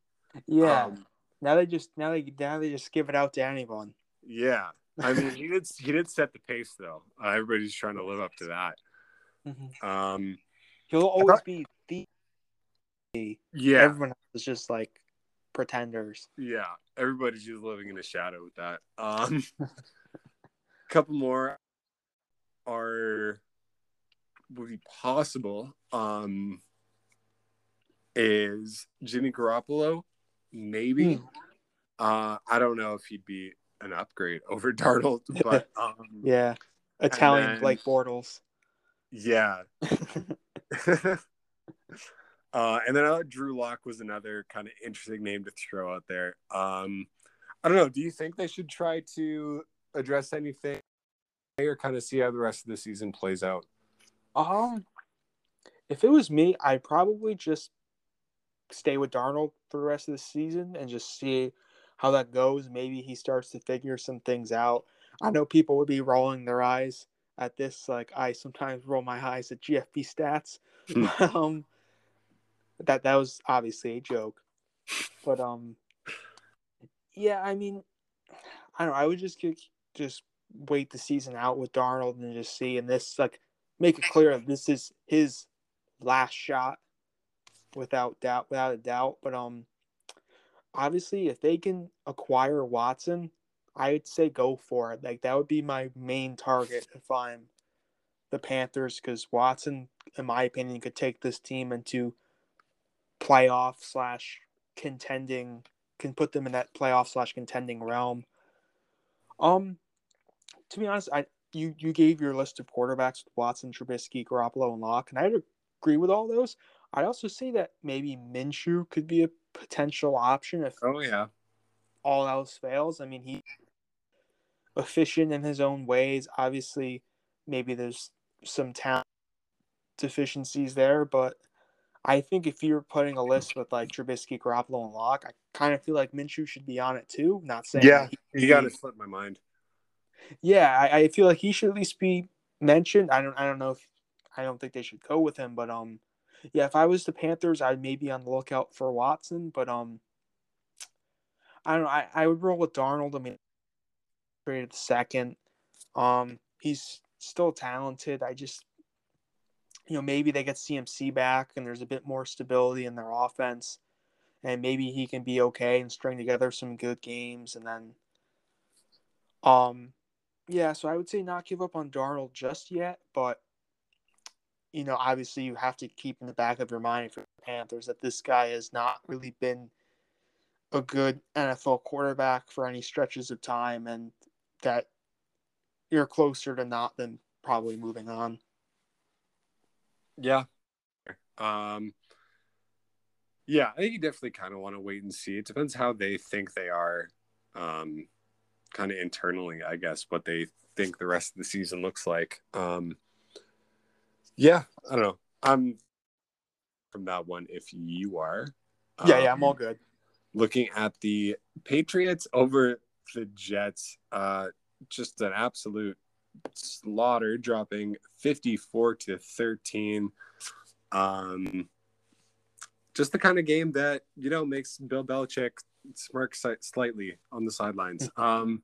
Yeah. Um, now they just now they now they just give it out to anyone. yeah. I mean, he did he did set the pace though. Uh, everybody's trying to live up to that. Um, He'll always be the. yeah, Everyone else is just like pretenders. yeah. Everybody's just living in a shadow with that. Um, couple more are would be possible. Um, is Jimmy Garoppolo maybe? Hmm. Uh, I don't know if he'd be an upgrade over Darnold, but um, Yeah, Italian then- Blake Bortles. yeah. uh, and then I thought Drew Lock was another kind of interesting name to throw out there. Um, I don't know. Do you think they should try to address anything or kind of see how the rest of the season plays out? Um, if it was me, I'd probably just stay with Darnold for the rest of the season and just see how that goes. Maybe he starts to figure some things out. I know people would be rolling their eyes at this. Like I sometimes roll my eyes at GFP stats. um, that that was obviously a joke, but um, yeah. I mean, I don't. know. I would just get, just wait the season out with Darnold and just see. And this like make it clear that this is his last shot without doubt without a doubt. But um obviously if they can acquire Watson I'd say go for it. Like that would be my main target if I'm the Panthers cuz Watson in my opinion could take this team into playoff slash contending can put them in that playoff slash contending realm. Um to be honest I you you gave your list of quarterbacks with Watson, Trubisky, Garoppolo, and Lock, and I'd agree with all those. I'd also say that maybe Minshew could be a potential option if Oh yeah, all else fails. I mean, he efficient in his own ways. Obviously, maybe there's some talent deficiencies there, but I think if you're putting a list with like Trubisky, Garoppolo, and Lock, I kind of feel like Minshew should be on it too. Not saying Yeah, he you got to slip my mind. Yeah, I, I feel like he should at least be mentioned. I don't I don't know if I don't think they should go with him, but um Yeah, if I was the Panthers, I'd maybe on the lookout for Watson, but um, I don't know. I, I would roll with Darnold. I mean, traded the second. Um, he's still talented. I just, you know, maybe they get CMC back and there's a bit more stability in their offense, and maybe he can be okay and string together some good games, and then, um, yeah. So I would say not give up on Darnold just yet, but you know, obviously you have to keep in the back of your mind for the Panthers that this guy has not really been a good NFL quarterback for any stretches of time, and that you're closer to not than probably moving on. Yeah. Um, yeah, I think you definitely kind of want to wait and see. It depends how they think they are, um, kind of internally, I guess, what they think the rest of the season looks like. Um, yeah, I don't know. I'm from that one if you are. Yeah, yeah, I'm Um, all good. looking at the Patriots over the Jets, uh, just an absolute slaughter, dropping 54 to 13. Um, just the kind of game that, you know, makes Bill Belichick smirk slightly on the sidelines. Um,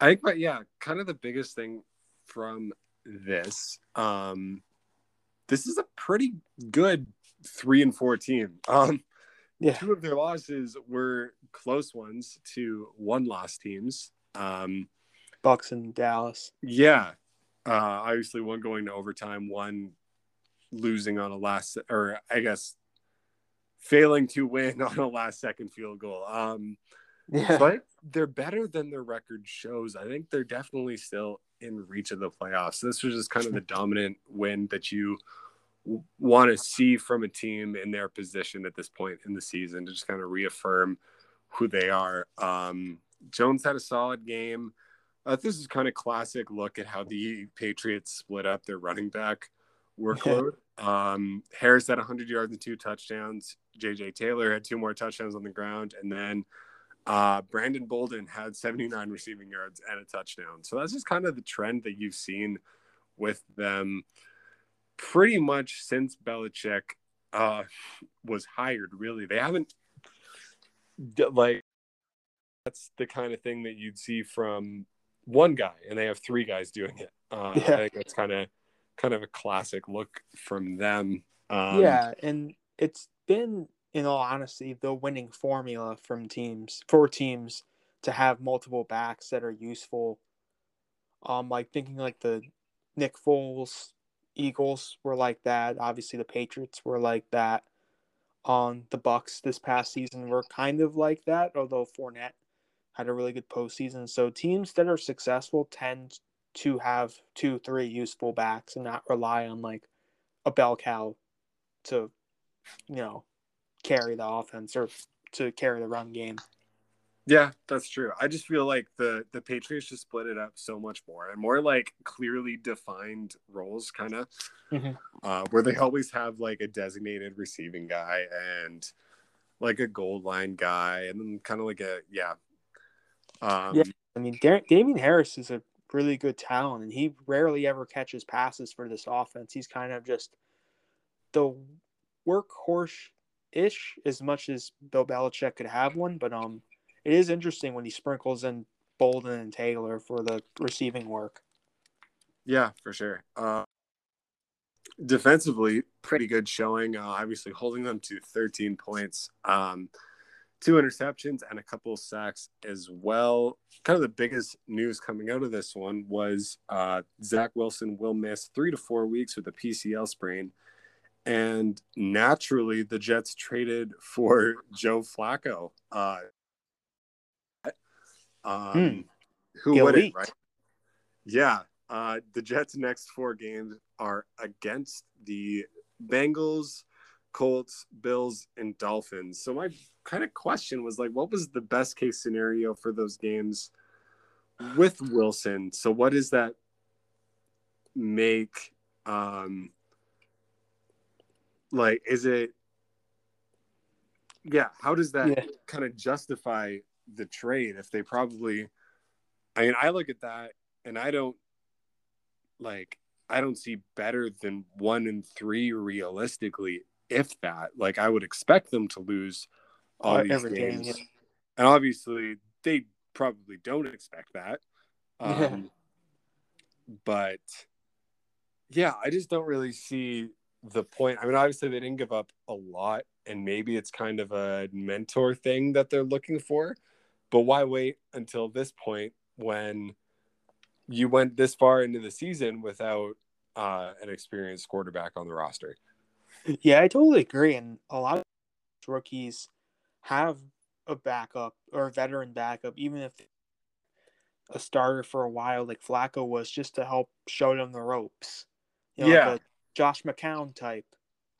I think, but yeah, kind of the biggest thing from this, um, this is a pretty good three and four team. Um, Yeah, two of their losses were close ones to one loss teams. Um, Bucs and Dallas. yeah, uh, obviously one going to overtime, one losing on a last, or I guess failing to win on a last second field goal. Um, Yeah, but they're better than their record shows. I think they're definitely still in reach of the playoffs. This was just kind of the dominant win that you want to see from a team in their position at this point in the season to just kind of reaffirm who they are. Um, Jones had a solid game. Uh, this is kind of classic look at how the Patriots split up their running back workload. um, Harris had 100 yards and two touchdowns. JJ Taylor had two more touchdowns on the ground, and then uh, Brandon Bolden had 79 receiving yards and a touchdown. So that's just kind of the trend that you've seen with them pretty much since Belichick uh, was hired. Really, they haven't like that's the kind of thing that you'd see from one guy, and they have three guys doing it. Uh, Yeah. I think that's kind of kind of a classic look from them. Um, yeah, and it's been, in all honesty, the winning formula from teams for teams to have multiple backs that are useful. Um, like thinking like the Nick Foles Eagles were like that. Obviously, the Patriots were like that. Um, the Bucs this past season were kind of like that, although Fournette had a really good postseason. So teams that are successful tend to have two, three useful backs and not rely on like a bell cow to, you know, carry the offense or to carry the run game. Yeah, that's true. I just feel like the the Patriots just split it up so much more and more like clearly defined roles, kind of, Mhm. uh, where they always have like a designated receiving guy and like a goal line guy, and then kind of like a yeah. Um, Yeah. I mean, Dar- Damien Harris is a really good talent, and he rarely ever catches passes for this offense. He's kind of just the workhorse ish, as much as Bill Belichick could have one. But um, it is interesting when he sprinkles in Bolden and Taylor for the receiving work. Yeah, for sure. Uh, defensively, pretty good showing. Uh, obviously, holding them to 13 points, um, two interceptions, and a couple sacks as well. Kind of the biggest news coming out of this one was uh, Zach Wilson will miss three to four weeks with a PCL sprain. And naturally, the Jets traded for Joe Flacco. Uh, um, Hmm. Who wouldn't, Elite. right? Yeah. Uh, the Jets' next four games are against the Bengals, Colts, Bills, and Dolphins. So my kind of question was like, what was the best case scenario for those games with Wilson? So what does that make? Um, like, is it? Yeah. How does that Yeah. kind of justify the trade if they probably? I mean, I look at that and I don't like I don't see better than one and three realistically, if that. Like I would expect them to lose all Uh, these every game, yeah. and obviously they probably don't expect that. Um. But yeah, I just don't really see the point. I mean, obviously they didn't give up a lot, and maybe it's kind of a mentor thing that they're looking for. But why wait until this point when you went this far into the season without uh, an experienced quarterback on the roster? Yeah, I totally agree. And a lot of rookies have a backup or a veteran backup, even if a starter for a while, like Flacco was, just to help show them the ropes. You know, Yeah. like Josh McCown type.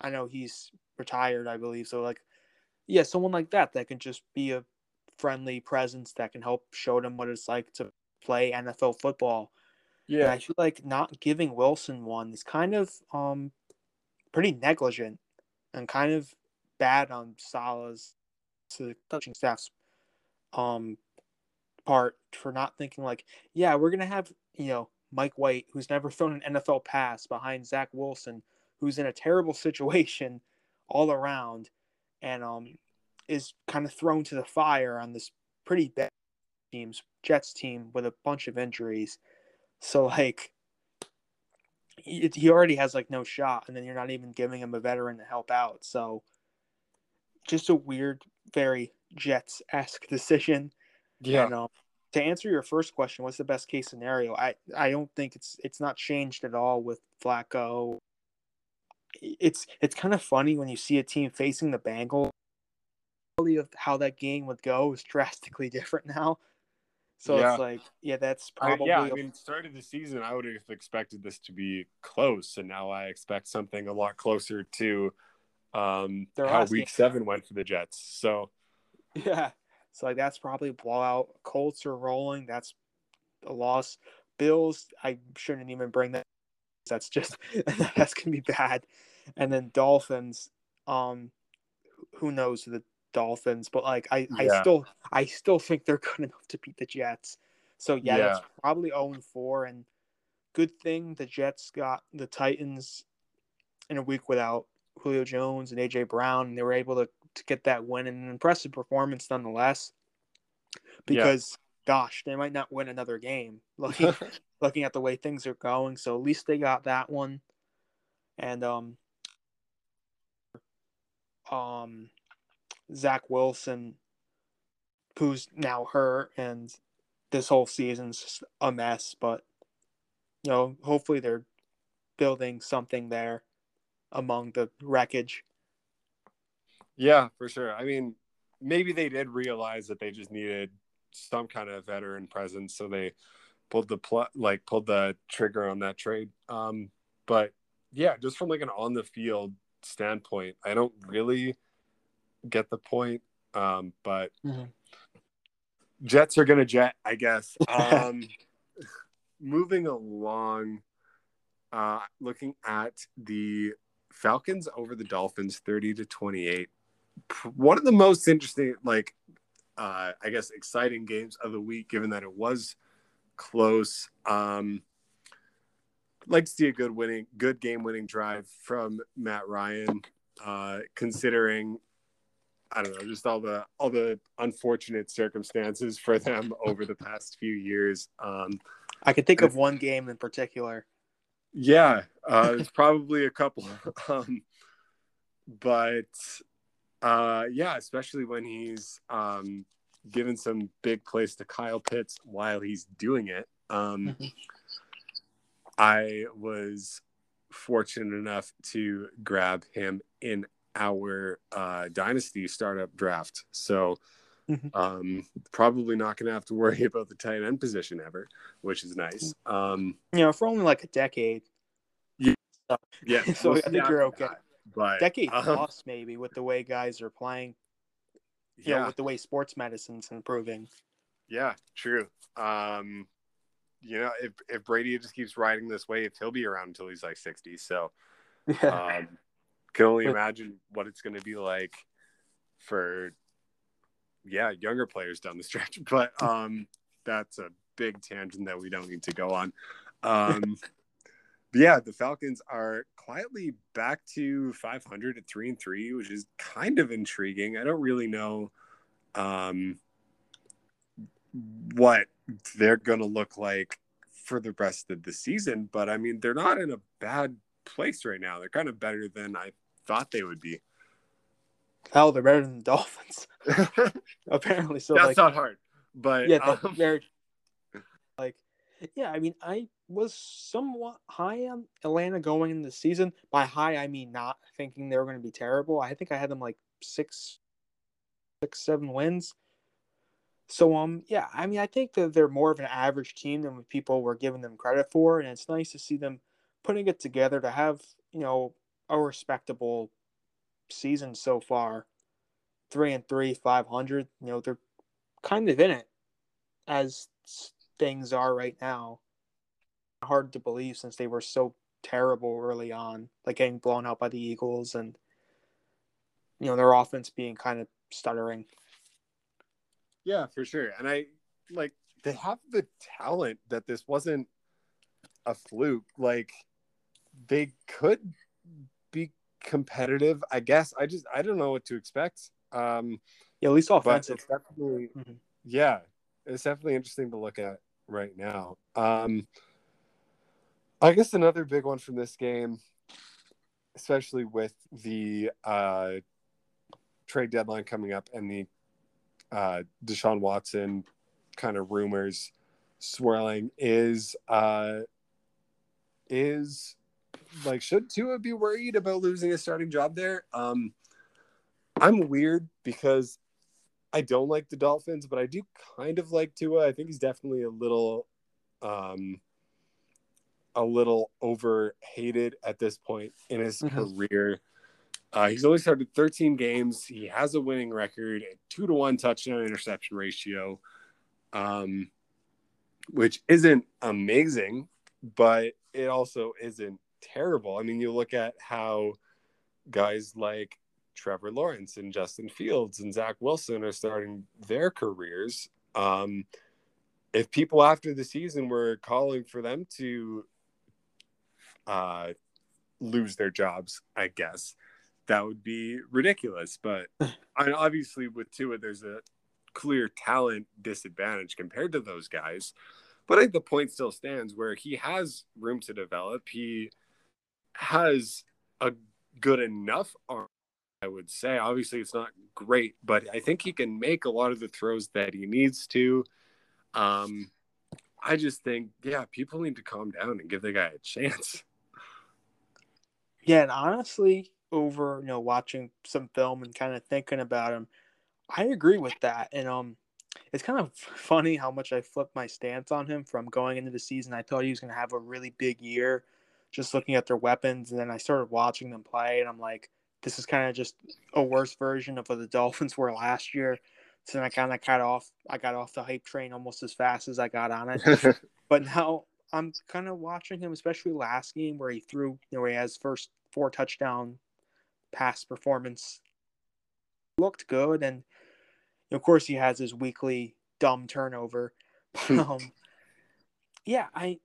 I know he's retired, I believe. So, like, yeah, someone like that that can just be a friendly presence that can help show them what it's like to play NFL football. And I feel like not giving Wilson one is kind of um pretty negligent and kind of bad on Salah's to the coaching staff's um part for not thinking like, yeah, we're gonna have, you know, Mike White, who's never thrown an NFL pass behind Zach Wilson, who's in a terrible situation all around and um is kind of thrown to the fire on this pretty bad teams Jets team with a bunch of injuries. So like he, he already has like no shot and then you're not even giving him a veteran to help out. So just a weird, very Jets-esque decision. yeah, And um, to answer your first question, what's the best case scenario? I I don't think it's it's not changed at all with Flacco. It's it's kind of funny when you see a team facing the Bengals. Of how that game would go is drastically different now. So Yeah. it's like, yeah, that's I- probably yeah. I mean, start of the season, I would have expected this to be close, and now I expect something a lot closer to um, how Week game. Seven went for the Jets. So Yeah. So like that's probably blowout. Colts are rolling. That's a loss. Bills, I shouldn't even bring that. That's just that's gonna be bad. And then Dolphins, um, who knows the Dolphins, but like I, I still I still think they're good enough to beat the Jets. So yeah, that's Yeah. probably 0 and 4 and good thing the Jets got the Titans in a week without Julio Jones and AJ Brown and they were able to, to get that win and an impressive performance nonetheless. Because gosh, they might not win another game looking looking at the way things are going. So at least they got that one. And um um Zach Wilson who's now hurt and this whole season's just a mess, but you know, hopefully they're building something there among the wreckage. yeah, for sure. I mean, maybe they did realize that they just needed some kind of veteran presence, so they pulled the pl- like pulled the trigger on that trade. Um, but yeah, just from like an on the field standpoint, I don't really get the point. Um, but Mhm. Jets are gonna jet, I guess. Um, moving along, uh, looking at the Falcons over the Dolphins, thirty to twenty-eight. One of the most interesting, like, uh, I guess, exciting games of the week, given that it was close. Um, like to see a good winning, good game-winning drive from Matt Ryan, uh, considering I don't know, just all the all the unfortunate circumstances for them over the past few years. Um, I can think of one game in particular. yeah, uh, there's probably a couple, um, but uh, yeah, especially when he's um, given some big plays to Kyle Pitts while he's doing it. Um, Mhm. I was fortunate enough to grab him in our uh, dynasty startup draft. So Mhm. um, probably not going to have to worry about the tight end position ever, which is nice. Um, You know, for only like a decade. yeah, So we'll I think you're okay. that. But Decade um, plus maybe with the way guys are playing, you know, yeah, with the way sports medicine's improving. yeah, true. Um, you know, if if Brady just keeps riding this wave, he'll be around until he's like sixty. So um, can only imagine what it's going to be like for yeah younger players down the stretch but um that's a big tangent that we don't need to go on um yeah, the Falcons are quietly back to 500 at three and three, which is kind of intriguing. I don't really know um, what they're going to look like for the rest of the season, but I mean, they're not in a bad place right now. They're kind of better than I thought they would be. Hell, they're better than the Dolphins. Apparently, so That's like, not hard, but yeah, um, they're like, yeah. I mean, I was somewhat high on Atlanta going into the season. By high, I mean not thinking they were going to be terrible. I think I had them like six, six, seven wins. So um, yeah. I mean, I think that they're more of an average team than people were giving them credit for, and it's nice to see them putting it together to have you know a respectable season so far. Three and three, five hundred. You know, they're kind of in it as things are right now. Hard to believe since they were so terrible early on, like getting blown out by the Eagles and you know their offense being kind of stuttering. Yeah, for sure. And I like they have the talent that this wasn't a fluke. Like they could be competitive. I guess I just I don't know what to expect. Um Yeah, at least but offensive. it's definitely Mhm. yeah, it's definitely interesting to look at right now. Um I guess another big one from this game, especially with the uh trade deadline coming up and the uh Deshaun Watson kind of rumors swirling is uh is like should Tua be worried about losing a starting job there? Um I'm weird because I don't like the Dolphins, but I do kind of like Tua. I think he's definitely a little um a little over hated at this point in his Mhm. career. Uh, he's only started 13 games. He has a winning record, a two to one touchdown interception ratio, um, which isn't amazing, but it also isn't terrible. I mean, you look at how guys like Trevor Lawrence and Justin Fields and Zach Wilson are starting their careers. Um, if people after the season were calling for them to uh, lose their jobs, I guess that would be ridiculous. But I obviously with Tua, there's a clear talent disadvantage compared to those guys. But I think the point still stands where he has room to develop. He has a good enough arm, I would say. Obviously, it's not great, but I think he can make a lot of the throws that he needs to. Um, I just think, yeah, people need to calm down and give the guy a chance. Yeah, and honestly, over you know watching some film and kind of thinking about him, I agree with that. And um, it's kind of funny how much I flipped my stance on him from going into the season. I thought he was going to have a really big year, just looking at their weapons, and then I started watching them play, and I'm like, this is kind of just a worse version of what the Dolphins were last year. So then I kind of got off. I got off the hype train almost as fast as I got on it. But now I'm kind of watching him, especially last game where he threw, you know, where he has first four touchdown pass performance. Looked good, and of course he has his weekly dumb turnover. um, yeah, I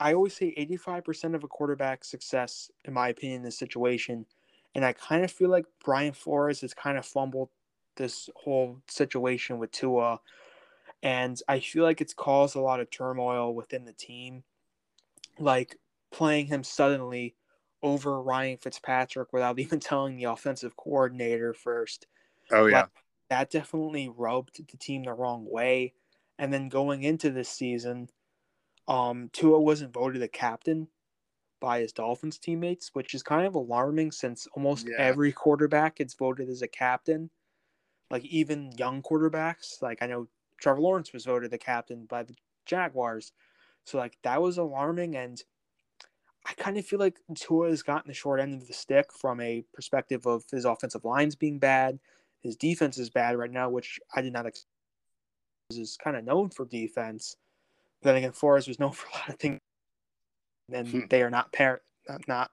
I always say 85% of a quarterback's success, in my opinion, in this situation, and I kind of feel like Brian Flores has kind of fumbled this whole situation with Tua and I feel like it's caused a lot of turmoil within the team. Like playing him suddenly over Ryan Fitzpatrick without even telling the offensive coordinator first. oh yeah, That definitely rubbed the team the wrong way. And then going into this season, um, Tua wasn't voted a captain by his Dolphins teammates, which is kind of alarming since almost Yeah. every quarterback gets voted as a captain. Like even young quarterbacks, like I know Trevor Lawrence was voted the captain by the Jaguars. So like that was alarming and I kind of feel like Tua has gotten the short end of the stick from a perspective of his offensive lines being bad, his defense is bad right now, which I did not expect. Is kind of known for defense. Then again, Flores was known for a lot of things, and Hmm. they are not par- not,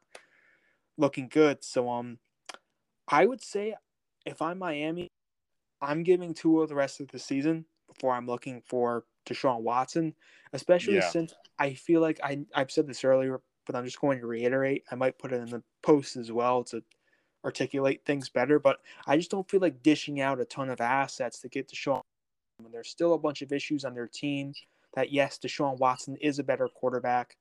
looking good. So um, I would say if I'm Miami, I'm giving Tua the rest of the season before I'm looking for Deshaun Watson, especially Yeah. since I feel like I I've said this earlier, but I'm just going to reiterate. I might put it in the post as well to articulate things better, but I just don't feel like dishing out a ton of assets to get Deshaun. And there's still a bunch of issues on their team that yes, Deshaun Watson is a better quarterback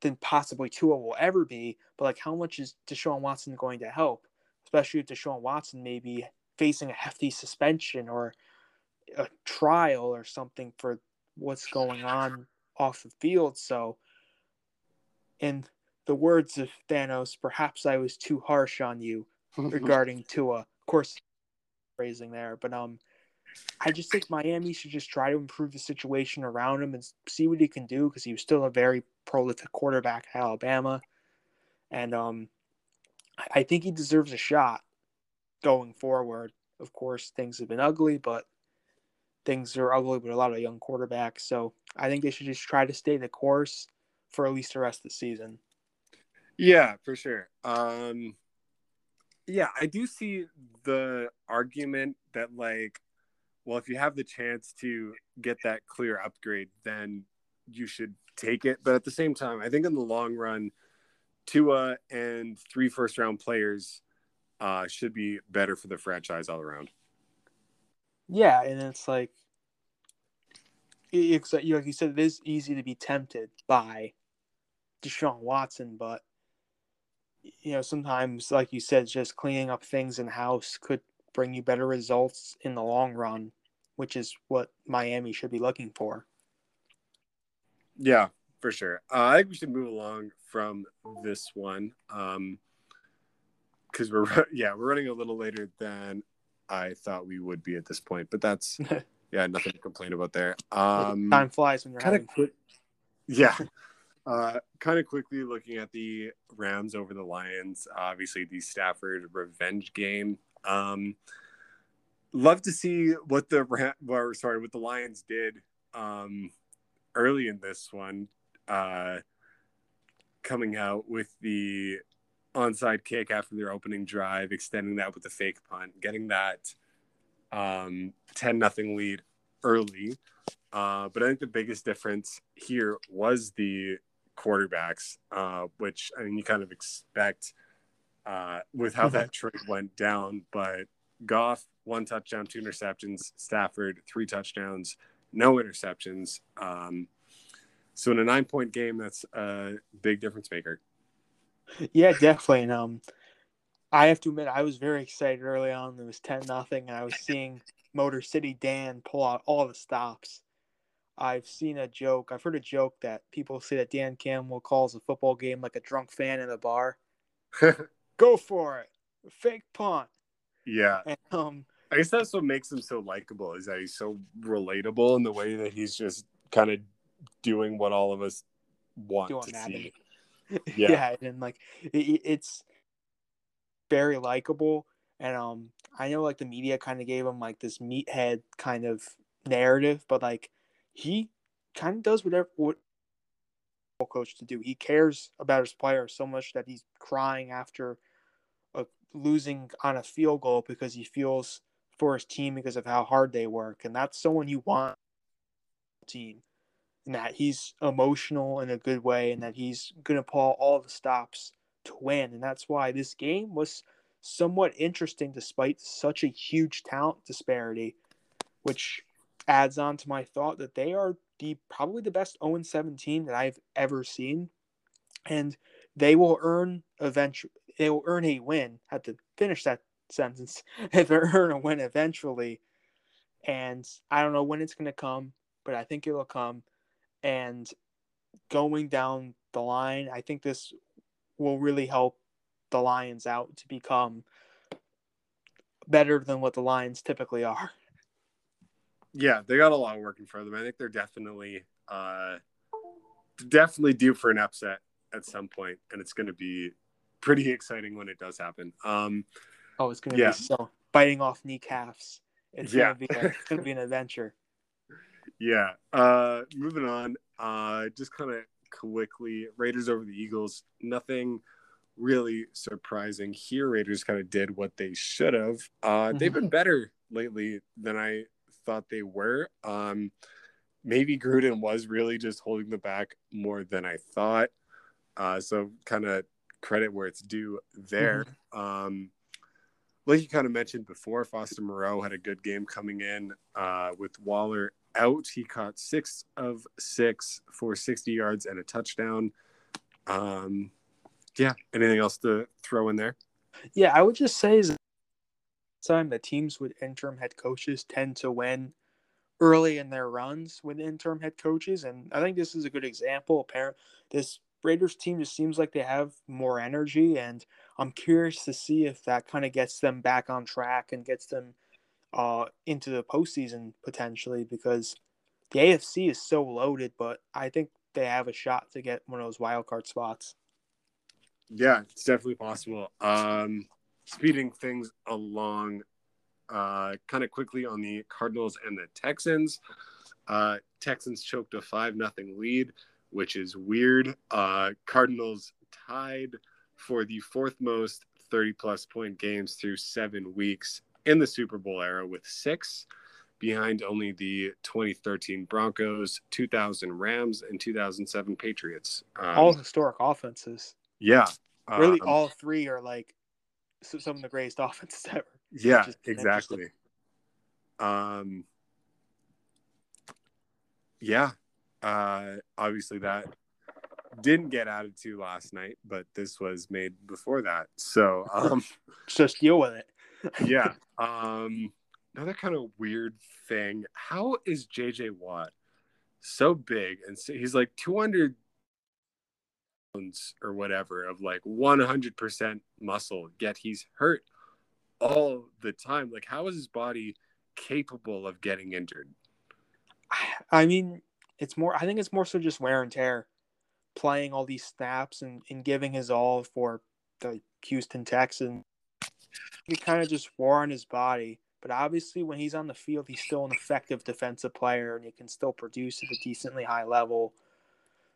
than possibly Tua will ever be, but like how much is Deshaun Watson going to help? Especially if Deshaun Watson may be facing a hefty suspension or a trial or something for what's going on off the field. So, in the words of Thanos, perhaps I was too harsh on you regarding Tua. Of course, phrasing there, but um, I just think Miami should just try to improve the situation around him and see what he can do because he was still a very prolific quarterback at Alabama, and um, I think he deserves a shot going forward. Of course, things have been ugly, but things are ugly with a lot of young quarterbacks. So I think they should just try to stay the course for at least the rest of the season. Yeah, for sure. Um, yeah, I do see the argument that like, well, if you have the chance to get that clear upgrade, then you should take it. But at the same time, I think in the long run, Tua and three first round players uh, should be better for the franchise all around. Yeah, and it's like, like you said, it is easy to be tempted by Deshaun Watson, but you know sometimes, like you said, just cleaning up things in house could bring you better results in the long run, which is what Miami should be looking for. Yeah, for sure. Uh, I think we should move along from this one um, because we're yeah we're running a little later than I thought we would be at this point, but that's yeah nothing to complain about there. Um, Time flies when you're kind of quick, yeah. Uh, kind of quickly looking at the Rams over the Lions. Obviously, the Stafford revenge game. Um, love to see what the or sorry, what the Lions did um, early in this one, uh, coming out with the onside kick after their opening drive, extending that with the fake punt, getting that um, ten nothing lead early. Uh, but I think the biggest difference here was the quarterbacks, uh, which I mean you kind of expect uh, with how that trade went down. But Goff one touchdown, two interceptions. Stafford three touchdowns, no interceptions. Um, so in a nine point game, that's a big difference maker. Yeah, definitely. And um, I have to admit, I was very excited early on. It was ten nothing, and I was seeing Motor City Dan pull out all the stops. I've seen a joke. I've heard a joke that people say that Dan Campbell calls a football game like a drunk fan in a bar. Go for it, fake punt. yeah, And um, I guess that's what makes him so likable is that he's so relatable in the way that he's just kind of doing what all of us want to see. Yeah. Yeah. and like it, it's very likable. And um, I know like the media kind of gave him like this meathead kind of narrative, but like he kind of does whatever what coach to do. He cares about his players so much that he's crying after losing on a field goal because he feels for his team because of how hard they work, and that's someone you want team. And that he's emotional in a good way, and that he's gonna pull all the stops to win, and that's why this game was somewhat interesting despite such a huge talent disparity, which adds on to my thought that they are the probably the best 0 17 that I've ever seen. And they will earn eventually they will earn a win. I have to finish that sentence. If they earn a win eventually. And I don't know when it's gonna come, but I think it'll come. And going down the line, I think this will really help the Lions out to become better than what the Lions typically are. Yeah, they got a lot of working for them. I think they're definitely uh definitely due for an upset at some point, and it's going to be pretty exciting when it does happen. Um, Oh, it's gonna Yeah. be so biting off kneecaps. It's Yeah. gonna be a, it's gonna be an adventure. yeah. Uh, moving on. Uh, just kind of quickly, Raiders over the Eagles. Nothing really surprising here. Raiders kind of did what they should have. Uh, They've Mhm. been better lately than I thought they were. Um, maybe Gruden was really just holding them back more than I thought. Uh, so kind of credit where it's due there. Mm-hmm. Um, like you kind of mentioned before, Foster Moreau had a good game coming in uh, with Waller out. He caught six of six for 60 yards and a touchdown. Um, yeah. Anything else to throw in there? Yeah, I would just say is time the teams with interim head coaches tend to win early in their runs with interim head coaches, and I think this is a good example. Apparent this Raiders team just seems like they have more energy, and I'm curious to see if that kind of gets them back on track and gets them uh, into the postseason potentially because the AFC is so loaded, but I think they have a shot to get one of those wild card spots. Yeah, it's definitely possible. Um, speeding things along uh, kind of quickly on the Cardinals and the Texans. Uh, Texans choked a 5 nothing lead, which is weird. Uh, Cardinals tied for the fourth most 30 plus point games through seven weeks in the Super Bowl era with six, behind only the 2013 Broncos, 2000 Rams, and 2007 Patriots. Um, all historic offenses. Yeah. Really, um, all three are like some of the greatest offenses ever. Yeah, exactly. Um, yeah, uh, obviously that didn't get added to last night, but this was made before that. So um, just deal with it. yeah. Um, another kind of weird thing. How is JJ Watt so big and so, he's like 200 pounds or whatever of like 100% muscle, yet he's hurt all the time. Like, how is his body capable of getting injured? I mean, it's more, I think it's more so just wear and tear, playing all these snaps and, and giving his all for the Houston Texans. He kind of just wore on his body. But obviously, when he's on the field, he's still an effective defensive player and he can still produce at a decently high level.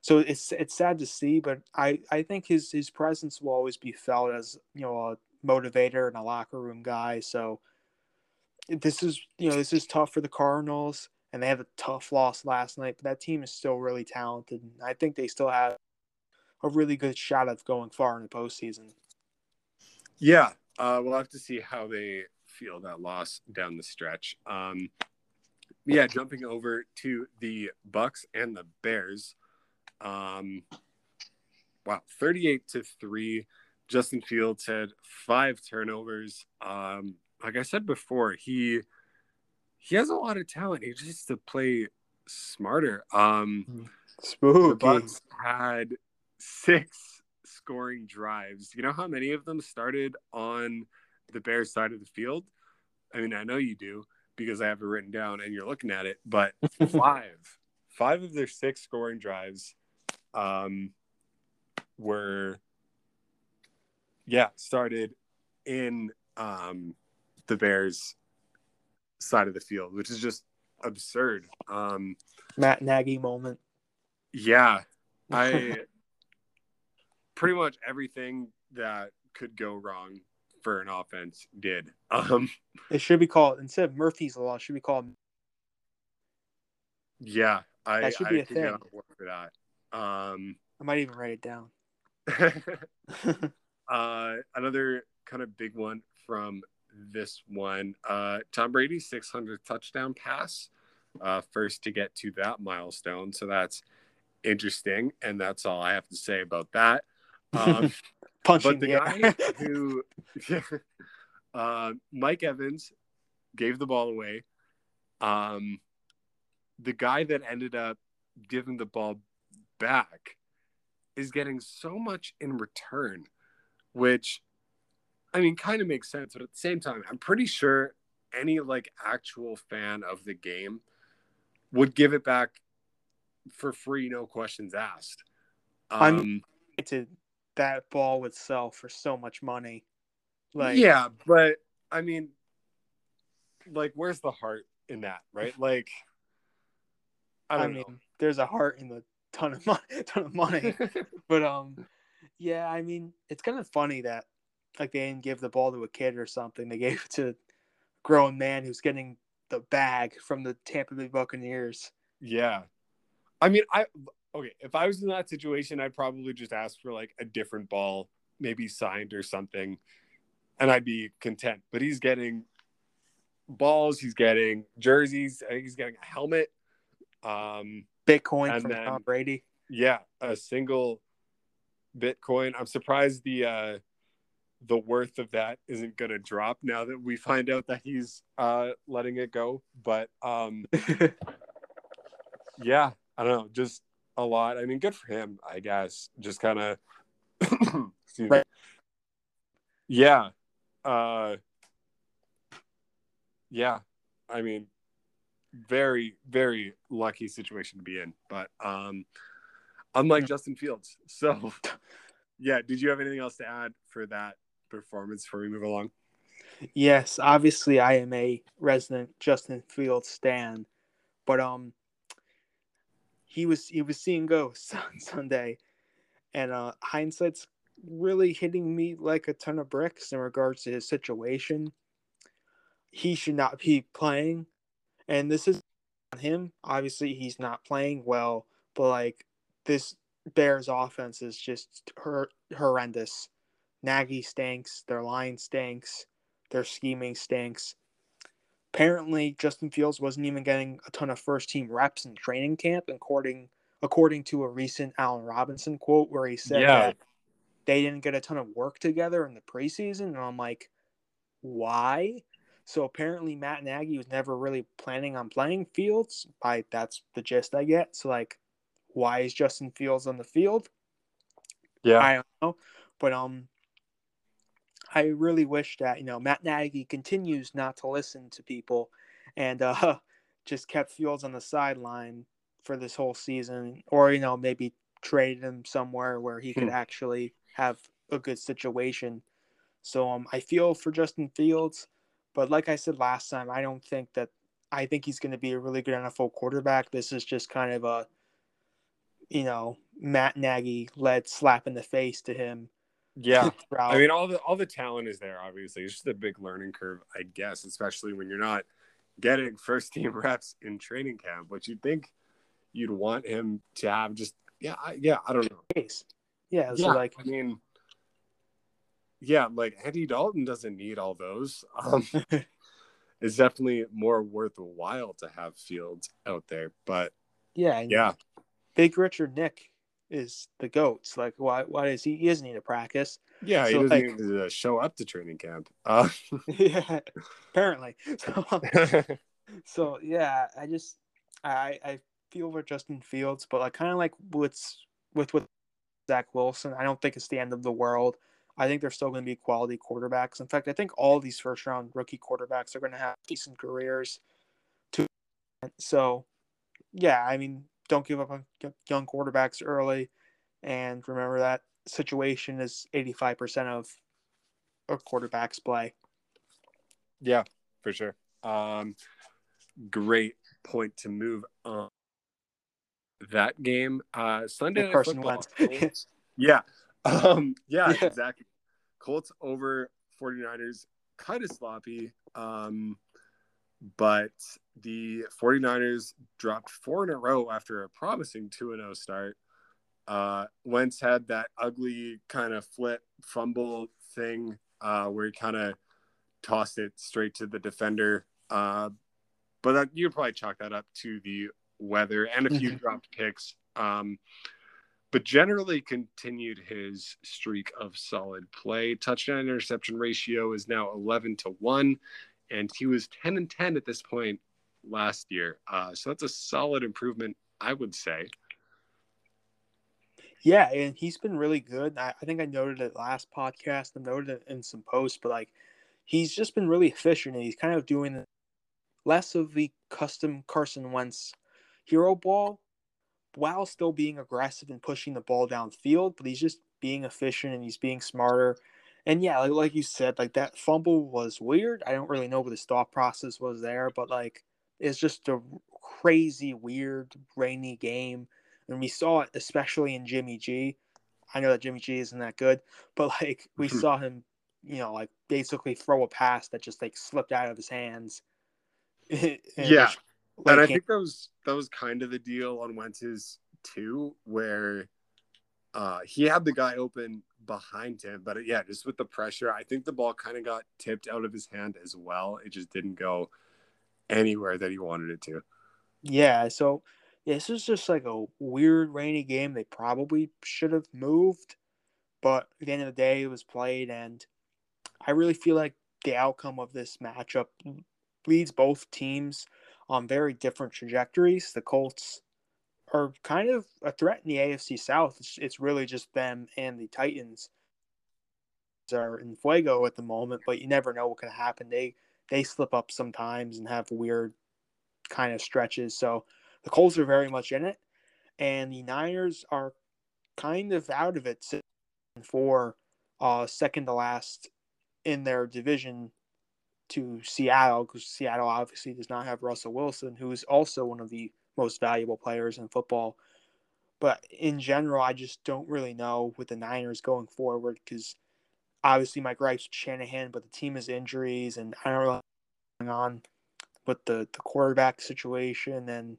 So it's it's sad to see, but I, I think his his presence will always be felt as you know a motivator and a locker room guy. So this is you know this is tough for the Cardinals, and they have a tough loss last night. But that team is still really talented, and I think they still have a really good shot of going far in the postseason. Yeah, uh, we'll have to see how they feel that loss down the stretch. Um, yeah, jumping over to the Bucs and the Bears. Um, wow, thirty-eight to three. Justin Fields had five turnovers. Um, like I said before, he he has a lot of talent. He just needs to play smarter. Um, Spooky. The Bucs had six scoring drives. You know how many of them started on the Bears side of the field? I mean, I know you do because I have it written down and you're looking at it, but five, five of their six scoring drives um, were yeah, started in um, the Bears side of the field, which is just absurd. Um, Matt Nagy moment. Yeah, I pretty much everything that could go wrong for an offense did. Um, it should be called instead of Murphy's law, should be called. Yeah, I that should be I a thing. for that. Um, I might even write it down. Uh, another kind of big one from this one uh, Tom Brady's 600 touchdown pass, uh, first to get to that milestone. So that's interesting. And that's all I have to say about that. Um, Punching but the, the guy who, uh, Mike Evans gave the ball away. Um, the guy that ended up giving the ball back is getting so much in return which I mean kind of makes sense, but at the same time, I'm pretty sure any like actual fan of the game would give it back for free, no questions asked. Um, I'm to that ball would sell for so much money. Like yeah, but I mean, like, where's the heart in that, right? Like, I, I mean, know. there's a heart in the ton of money, ton of money, but um, yeah, I mean, it's kind of funny that like they didn't give the ball to a kid or something. They gave it to a grown man who's getting the bag from the Tampa Bay Buccaneers. Yeah. I mean, I okay, if I was in that situation, I'd probably just ask for like a different ball, maybe signed or something, and I'd be content. But he's getting balls, he's getting jerseys, I think he's getting a helmet. Um, Bitcoin from then- Tom Brady. yeah, a single Bitcoin. I'm surprised the uh the worth of that isn't gonna drop now that we find out that he's uh letting it go. But um yeah, I don't know, just a lot. I mean, good for him, I guess. Just kind of. Right. Yeah, uh, yeah. I mean, very, very lucky situation to be in. But um, unlike Justin Fields, so yeah. Did you have anything else to add for that performance before we move along? Yes, obviously I am a resident Justin Fields stan, but um, he was he was seeing ghosts on Sunday, and uh, hindsight's really hitting me like a ton of bricks in regards to his situation. He should not be playing, and this is on him. Obviously, he's not playing well, but like this Bears offense is just hor- horrendous. Nagy stinks. Their line stinks. Their scheming stinks. Apparently, Justin Fields wasn't even getting a ton of first team reps in training camp, according according to a recent Allen Robinson quote where he said Yeah. that they didn't get a ton of work together in the preseason. And I'm like, why? So apparently Matt Nagy was never really planning on playing Fields. I that's the gist I get. So like, why is Justin Fields on the field? Yeah, I don't know, but um, I really wish that you know Matt Nagy continues not to listen to people, and uh, just kept Fields on the sideline for this whole season, or you know maybe traded him somewhere where he could Hmm. actually have a good situation. So um, I feel for Justin Fields, but like I said last time, I don't think that I think he's going to be a really good NFL quarterback. This is just kind of a you know Matt Nagy led slap in the face to him. Yeah. I mean, all the all the talent is there. Obviously, it's just a big learning curve, I guess, especially when you're not getting first team reps in training camp. Which you'd think you'd want him to have. Just yeah, I, yeah. I don't know. case. Yeah, so yeah, like I mean, yeah, like Andy Dalton doesn't need all those. Um, it's definitely more worthwhile to have Fields out there. But yeah, yeah, Big Richard Nick is the goats. Like why why does he he doesn't need to practice? yeah, he doesn't like- need to show up to training camp. Uh, yeah, apparently. So so yeah, I just I I feel for Justin Fields, but like kind of like what's with with Zach Wilson, I don't think it's the end of the world. I think they're still going to be quality quarterbacks. In fact, I think all these first round rookie quarterbacks are going to have decent careers. To so, yeah, I mean, don't give up on young quarterbacks early, and remember that situation is eighty five percent of a quarterback's play. Yeah, for sure. Um, great point to move on. That game, uh, Sunday Yeah, Night Football. Colts- yeah, um, yeah, Yeah. exactly. Colts over 49ers, kind of sloppy. Um, but the 49ers dropped four in a row after a promising 2 0 start. Uh, Wentz had that ugly kind of flip fumble thing uh, where he kind of tossed it straight to the defender. Uh, but that, you'd probably chalk that up to the weather and a few Mhm. dropped picks. Um, but generally continued his streak of solid play. Touchdown interception ratio is now 11 to 1, and he was 10 and 10 at this point last year. Uh, so that's a solid improvement, I would say. Yeah, and he's been really good. I, I think I noted it last podcast. I noted it in some posts, but like he's just been really efficient, and he's kind of doing less of the custom Carson Wentz hero ball, while still being aggressive and pushing the ball downfield. But he's just being efficient and he's being smarter. And yeah, like, like you said, like that fumble was weird. I don't really know what his thought process was there, but like it's just a crazy, weird, rainy game. And we saw it especially in Jimmy G. I know that Jimmy G isn't that good, but like we saw him, you know, like basically throw a pass that just like slipped out of his hands. yeah, and I think that was that was kind of the deal on Wentz's too, where uh, he had the guy open behind him, but yeah, just with the pressure, I think the ball kind of got tipped out of his hand as well. It just didn't go anywhere that he wanted it to. Yeah, so this is just like a weird rainy game. They probably should have moved, but at the end of the day, it was played, and I really feel like the outcome of this matchup leads both teams on very different trajectories. The Colts are kind of a threat in the AFC South. It's, it's really just them and the Titans are in fuego at the moment, but you never know what can happen. They they slip up sometimes and have weird kind of stretches. So the Colts are very much in it, and the Niners are kind of out of it for uh, second to last in their division to Seattle because Seattle obviously does not have Russell Wilson, who is also one of the most valuable players in football. But in general, I just don't really know with the Niners going forward because obviously my gripes with Shanahan, but the team has injuries and I don't know what's going on with the, the quarterback situation. And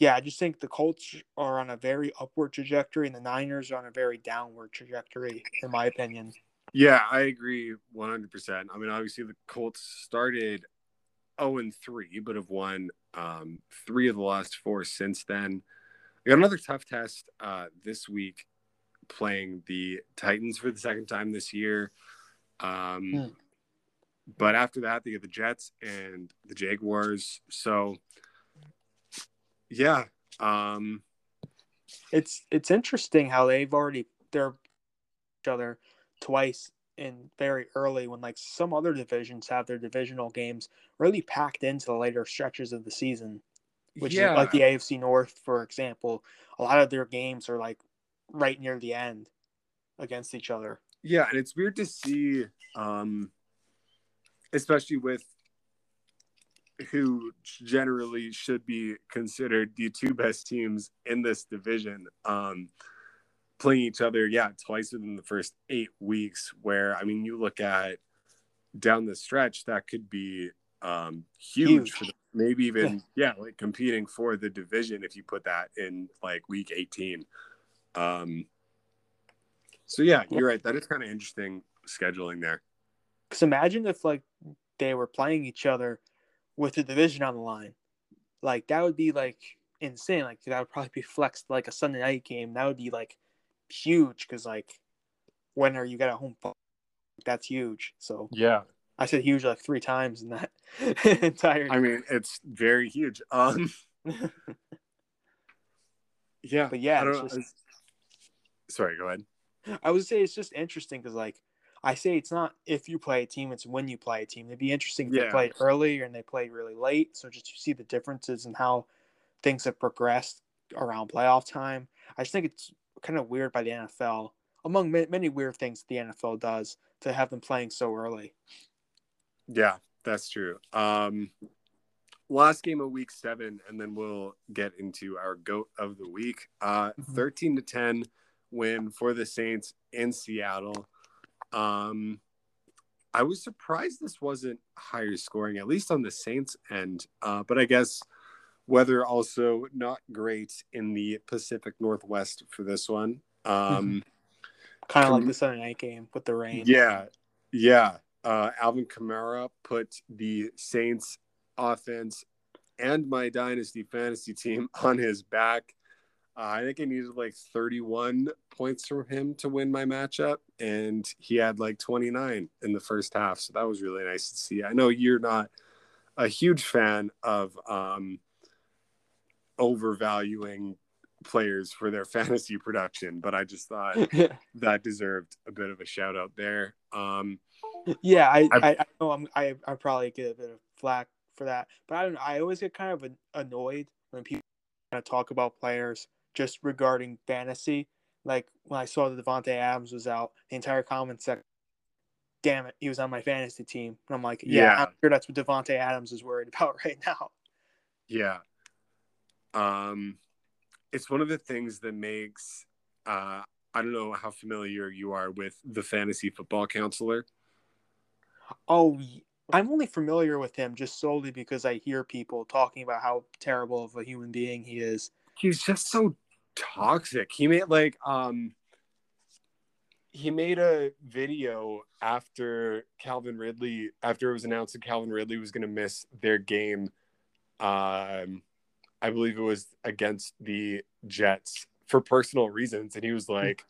yeah, I just think the Colts are on a very upward trajectory and the Niners are on a very downward trajectory, in my opinion. Yeah, I agree 100%. I mean, obviously, the Colts started 0 and 3, but have won um, three of the last four since then. We got another tough test uh, this week playing the Titans for the second time this year. Um, hmm. But after that, they get the Jets and the Jaguars. So, yeah. Um, it's it's interesting how they've already they're each other twice in very early when like some other divisions have their divisional games really packed into the later stretches of the season which yeah. is like the AFC North for example a lot of their games are like right near the end against each other yeah and it's weird to see um especially with who generally should be considered the two best teams in this division um playing each other, yeah, twice within the first eight weeks. Where I mean, you look at down the stretch, that could be um, huge, huge. The, maybe even yeah. yeah, like competing for the division if you put that in like week eighteen. Um, so yeah, you're right. That is kind of interesting scheduling there. Because imagine if like they were playing each other with the division on the line, like that would be like insane. Like that would probably be flexed like a Sunday night game. That would be like huge because like when are you get a home that's huge so yeah i said huge like three times in that entire i mean it's very huge um yeah but yeah just, was... sorry go ahead i would say it's just interesting because like i say it's not if you play a team it's when you play a team it'd be interesting if yeah. they played early and they played really late so just to see the differences in how things have progressed around playoff time i just think it's kind of weird by the NFL, among many weird things the NFL does, to have them playing so early. Yeah, that's true. Um, last game of week seven, and then we'll get into our goat of the week. Uh, mm-hmm. 13 to 10 win for the Saints in Seattle. Um, I was surprised this wasn't higher scoring, at least on the Saints end. Uh, but I guess Weather also not great in the Pacific Northwest for this one. Um, kind of like the Sunday night game with the rain. Yeah, yeah. Uh, Alvin Kamara put the Saints offense and my dynasty fantasy team on his back. Uh, I think I needed like 31 points from him to win my matchup, and he had like 29 in the first half. So that was really nice to see. I know you're not a huge fan of um, overvaluing players for their fantasy production, but I just thought that deserved a bit of a shout out there. Um, yeah, I, I, I know I'm, I, I probably get a bit of flack for that, but I don't know. I always get kind of annoyed when people kind of talk about players just regarding fantasy. Like when I saw that Davante Adams was out, the entire comment section, damn it, he was on my fantasy team. And I'm like, yeah, yeah. I'm sure that's what Davante Adams is worried about right now. Yeah, um, it's one of the things that makes uh, I don't know how familiar you are with the fantasy football counselor. Oh, I'm only familiar with him just solely because I hear people talking about how terrible of a human being he is. He's just so toxic. He made like um he made a video after Calvin Ridley after it was announced that Calvin Ridley was going to miss their game um I believe it was against the Jets for personal reasons. And he was like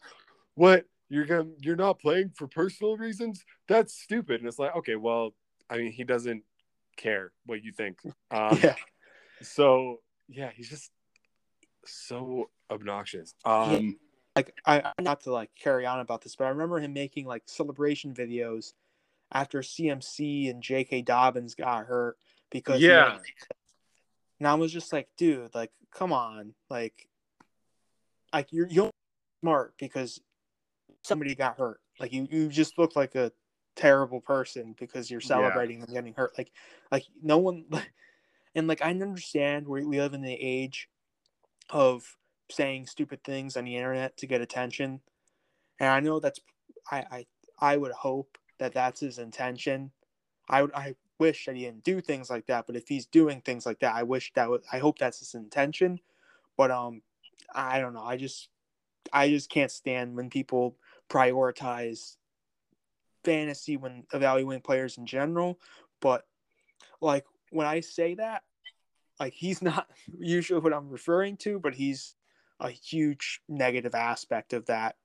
what? You're going you're not playing for personal reasons? That's stupid. And it's like okay well I mean he doesn't care what you think. Um, yeah. so yeah he's just so obnoxious um Like I not to like carry on about this, but I remember him making like celebration videos after CMC and J.K. Dobbins got hurt because yeah had- and I was just like, dude, like, come on, like, like you're you're smart because somebody got hurt. Like you you just look like a terrible person because you're Yeah. celebrating them getting hurt. Like like no one and like I understand we we live in the age of saying stupid things on the internet to get attention, and I know that's I I I would hope that that's his intention. I would I wish that he didn't do things like that, but if he's doing things like that, I wish that would I hope that's his intention. But um, I don't know. I just I just can't stand when people prioritize fantasy when evaluating players in general. But like when I say that, like he's not usually what I'm referring to, but he's a huge negative aspect of that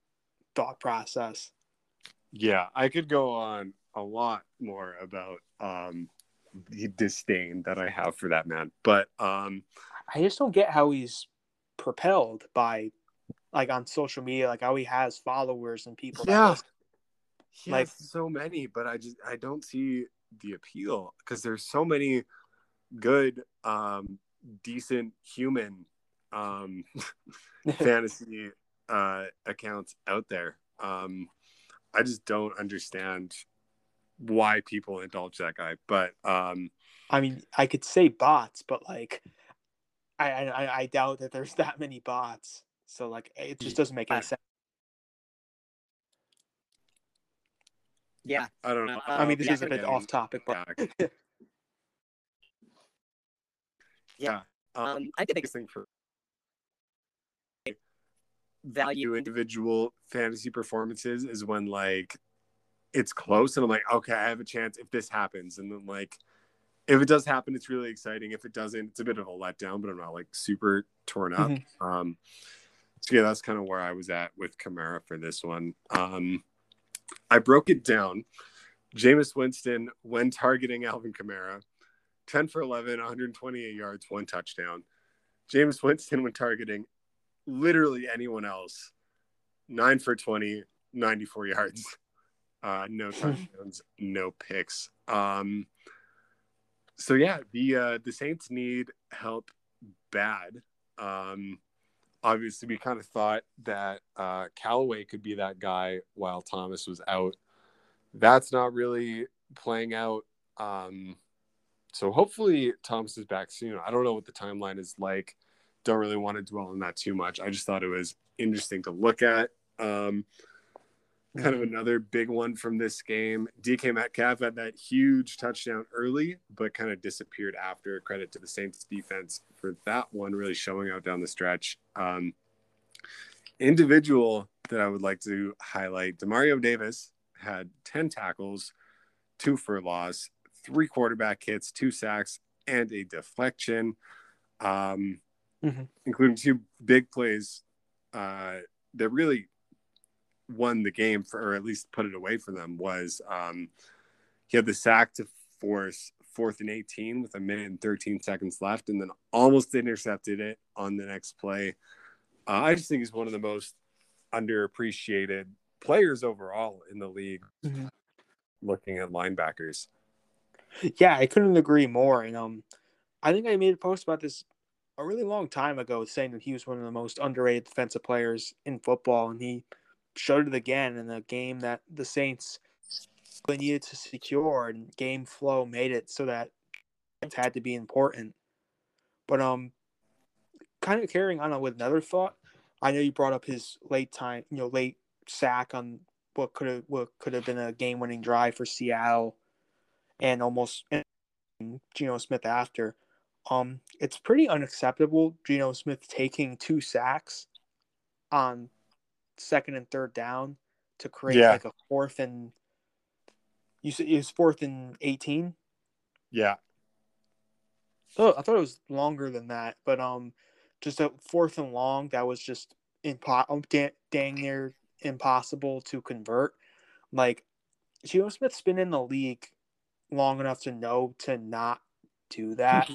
thought process. yeah i could go on a lot more about um the disdain that i have for that man but um I just don't get how he's propelled by like on social media, like how he has followers and people. Yeah. he Like- has so many but i just i don't see the appeal because there's so many good um decent human um fantasy uh accounts out there um i just don't understand why people indulge that guy but um I mean, I could say bots, but like, I I, I doubt that there's that many bots. So like, it just doesn't make any Yeah. sense. Yeah. i don't know Uh, I mean, this yeah, is a bit off topic, but back. yeah um, Um, I think biggest thing for value individual fantasy performances is when like it's close and I'm like, okay, I have a chance if this happens. And then like if it does happen, it's really exciting. If it doesn't, it's a bit of a letdown, but I'm not like super torn up. Mhm. Um so yeah, that's kind of where I was at with Kamara for this one. Um I broke it down. Jameis Winston, when targeting Alvin Kamara, 10 for 11, 128 yards, one touchdown. Jameis Winston, when targeting literally anyone else, 9 for 20, 94 yards, uh, no touchdowns, no picks. Um, so yeah, the uh, the Saints need help bad. Um, obviously, we kind of thought that uh, Callaway could be that guy while Thomas was out. That's not really playing out. Um, so hopefully Thomas is back soon. I don't know what the timeline is like. Don't really want to dwell on that too much. I just thought it was interesting to look at. Um, kind of another big one from this game. DK Metcalf had that huge touchdown early, but kind of disappeared after. Credit to the Saints defense for that one, really showing out down the stretch. Um, individual that I would like to highlight Demario Davis had 10 tackles, two for loss, three quarterback hits, two sacks, and a deflection, um, Mhm. including two big plays uh, that really won the game for, or at least put it away for them was um, he had the sack to force fourth and 18 with a minute and 13 seconds left and then almost intercepted it on the next play. Uh, I just think he's one of the most underappreciated players overall in the league Mhm. looking at linebackers. Yeah, I couldn't agree more. And um, I think I made a post about this a really long time ago, saying that he was one of the most underrated defensive players in football, and he showed it again in a game that the Saints needed to secure, and game flow made it so that it had to be important. But um, kind of carrying on with another thought, I know you brought up his late time, you know, late sack on what could have what could have been a game-winning drive for Seattle and almost Geno Smith after. Um, it's pretty unacceptable. Geno Smith taking two sacks on second and third down to create Yeah. like a fourth and you said it was fourth and eighteen. Yeah. Oh, I thought it was longer than that, but um, just a fourth and long that was just impo- da- dang near impossible to convert. Like, Geno Smith's been in the league long enough to know to not do that.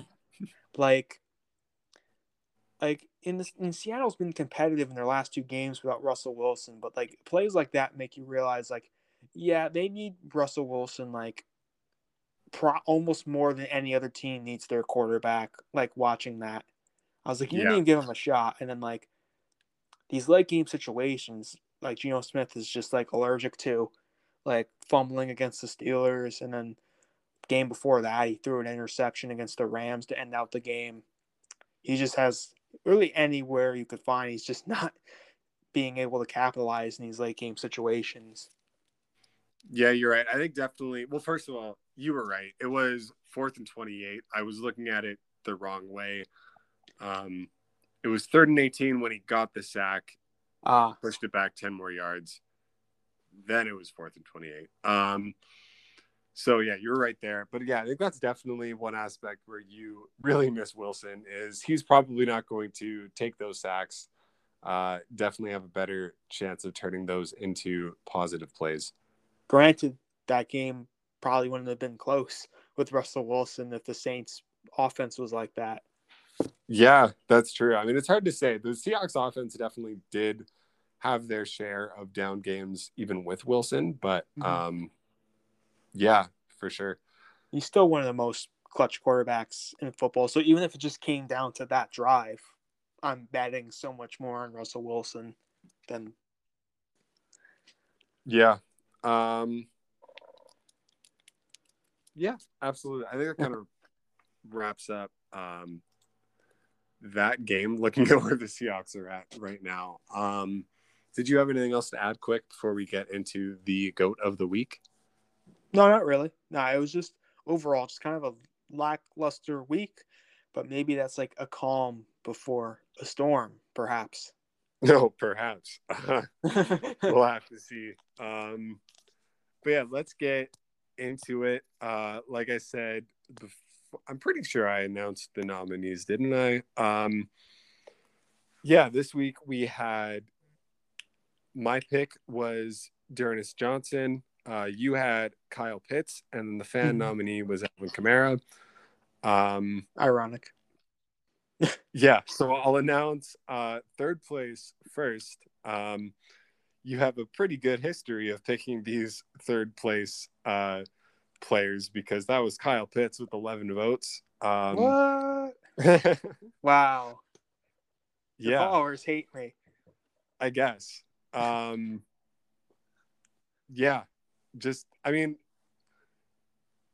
Like, like in this, in Seattle's been competitive in their last two games without Russell Wilson, but like plays like that make you realize like, yeah, they need Russell Wilson like pro- almost more than any other team needs their quarterback. Like watching that, I was like, you Yeah. didn't even give him a shot. And then like these late game situations, like Geno Smith is just like allergic to, like fumbling against the Steelers, and then game before that he threw an interception against the Rams to end out the game. He just has really anywhere you could find. He's just not being able to capitalize in these late game situations. Yeah, you're right. I think definitely. Well, first of all, you were right. It was fourth and 28. I was looking at it the wrong way. Um, it was third and 18 when he got the sack, Ah, pushed it back 10 more yards. Then it was fourth and 28. Um, so yeah, you're right there. But yeah, I think that's definitely one aspect where you really miss Wilson is he's probably not going to take those sacks. Uh, definitely have a better chance of turning those into positive plays. granted, that game probably wouldn't have been close with Russell Wilson if the Saints offense was like that. Yeah, that's true. I mean, it's hard to say. The Seahawks offense definitely did have their share of down games, even with Wilson. But Mhm. um, yeah, for sure. He's still one of the most clutch quarterbacks in football. So even if it just came down to that drive, I'm betting so much more on Russell Wilson than Yeah. Um, yeah, absolutely. I think that kind of wraps up um, that game. Looking at where the Seahawks are at right now. Um, did you have anything else to add, quick, before we get into the goat of the week? No, not really. No, it was just overall just kind of a lackluster week, but maybe that's like a calm before a storm, perhaps. No, perhaps. we'll have to see. Um, but yeah, let's get into it. Uh, like I said, bef- I'm pretty sure I announced the nominees, didn't I? Um, yeah, this week we had my pick was D'Ernest Johnson. Uh, you had Kyle Pitts, and the fan Mhm. nominee was Alvin Kamara. Um, Ironic. yeah, so I'll announce uh, third place first. Um, you have a pretty good history of picking these third place uh, players because that was Kyle Pitts with 11 votes. Um, what? Wow. The yeah, followers hate me. I guess. Um, yeah, just, I mean,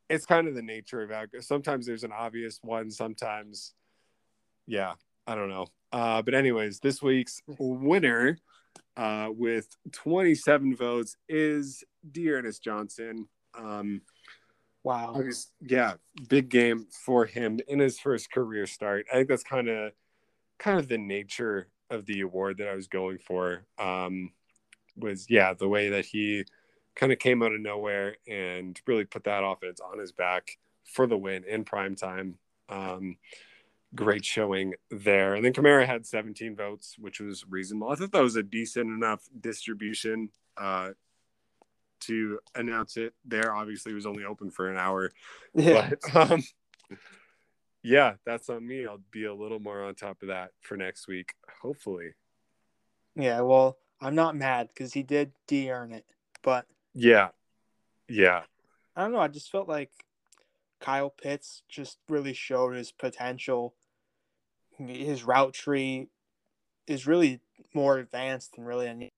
it's kind of the nature of it. Sometimes there's an obvious one, sometimes, yeah, I don't know. Uh, but, anyways, this week's winner uh, with 27 votes is D'Ernest Johnson. Um, Wow. obvious- yeah, big game for him in his first career start. I think that's kind of kind of the nature of the award that I was going for. Um, was yeah, the way that he kind of came out of nowhere and really put that offense on his back for the win in prime time. Um, great showing there. And then Kamara had 17 votes, which was reasonable. I thought that was a decent enough distribution uh, to announce it there. Obviously, it was only open for an hour. Yeah. But um, yeah, that's on me. I'll be a little more on top of that for next week, hopefully. Yeah, well, I'm not mad because he did de earn it. But Yeah. Yeah. I don't know. I just felt like Kyle Pitts just really showed his potential. His route tree is really more advanced than really any,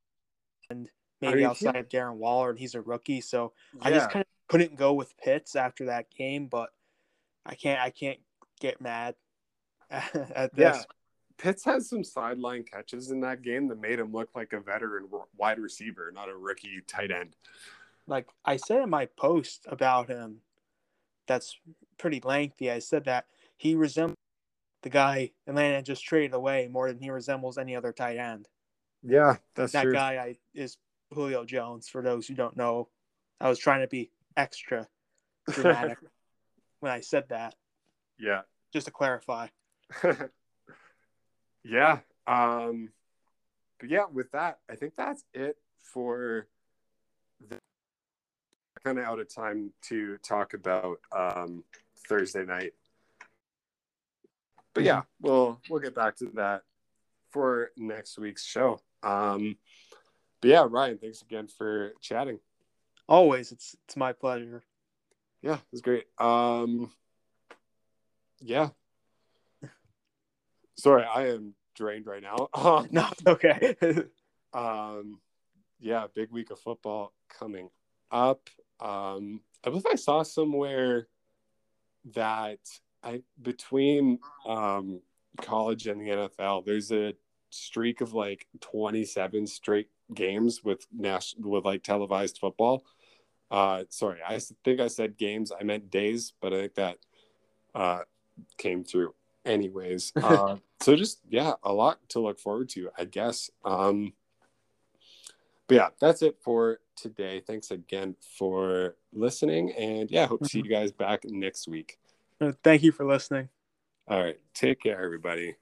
and maybe outside of Darren Waller, and he's a rookie. So I just kind of couldn't go with Pitts after that game. But I can't. I can't get mad at this. Yeah. Pitts has some sideline catches in that game that made him look like a veteran wide receiver, not a rookie tight end. like I said in my post about him, that's pretty lengthy. I said that he resembles the guy Atlanta just traded away more than he resembles any other tight end. Yeah, that's that true. guy I, is Julio Jones. For those who don't know, I was trying to be extra dramatic when I said that, yeah. just to clarify. yeah. Um but yeah, with that, I think that's it for the kind of out of time to talk about um Thursday night. But yeah, we'll we'll get back to that for next week's show. Um but yeah, Ryan, thanks again for chatting. Always, it's it's my pleasure. Yeah, it was great. Um yeah. Sorry, I am drained right now. Um, No, okay. um yeah big week of football coming up um i believe i saw somewhere that i between um college and the nfl there's a streak of like 27 straight games with national with like televised football uh sorry I think i said games i meant days but i think that uh came through anyways uh so just yeah a lot to look forward to i guess um but yeah, that's it for today. Thanks again for listening. And yeah, hope to see you guys back next week. Thank you for listening. All right. Take care, everybody.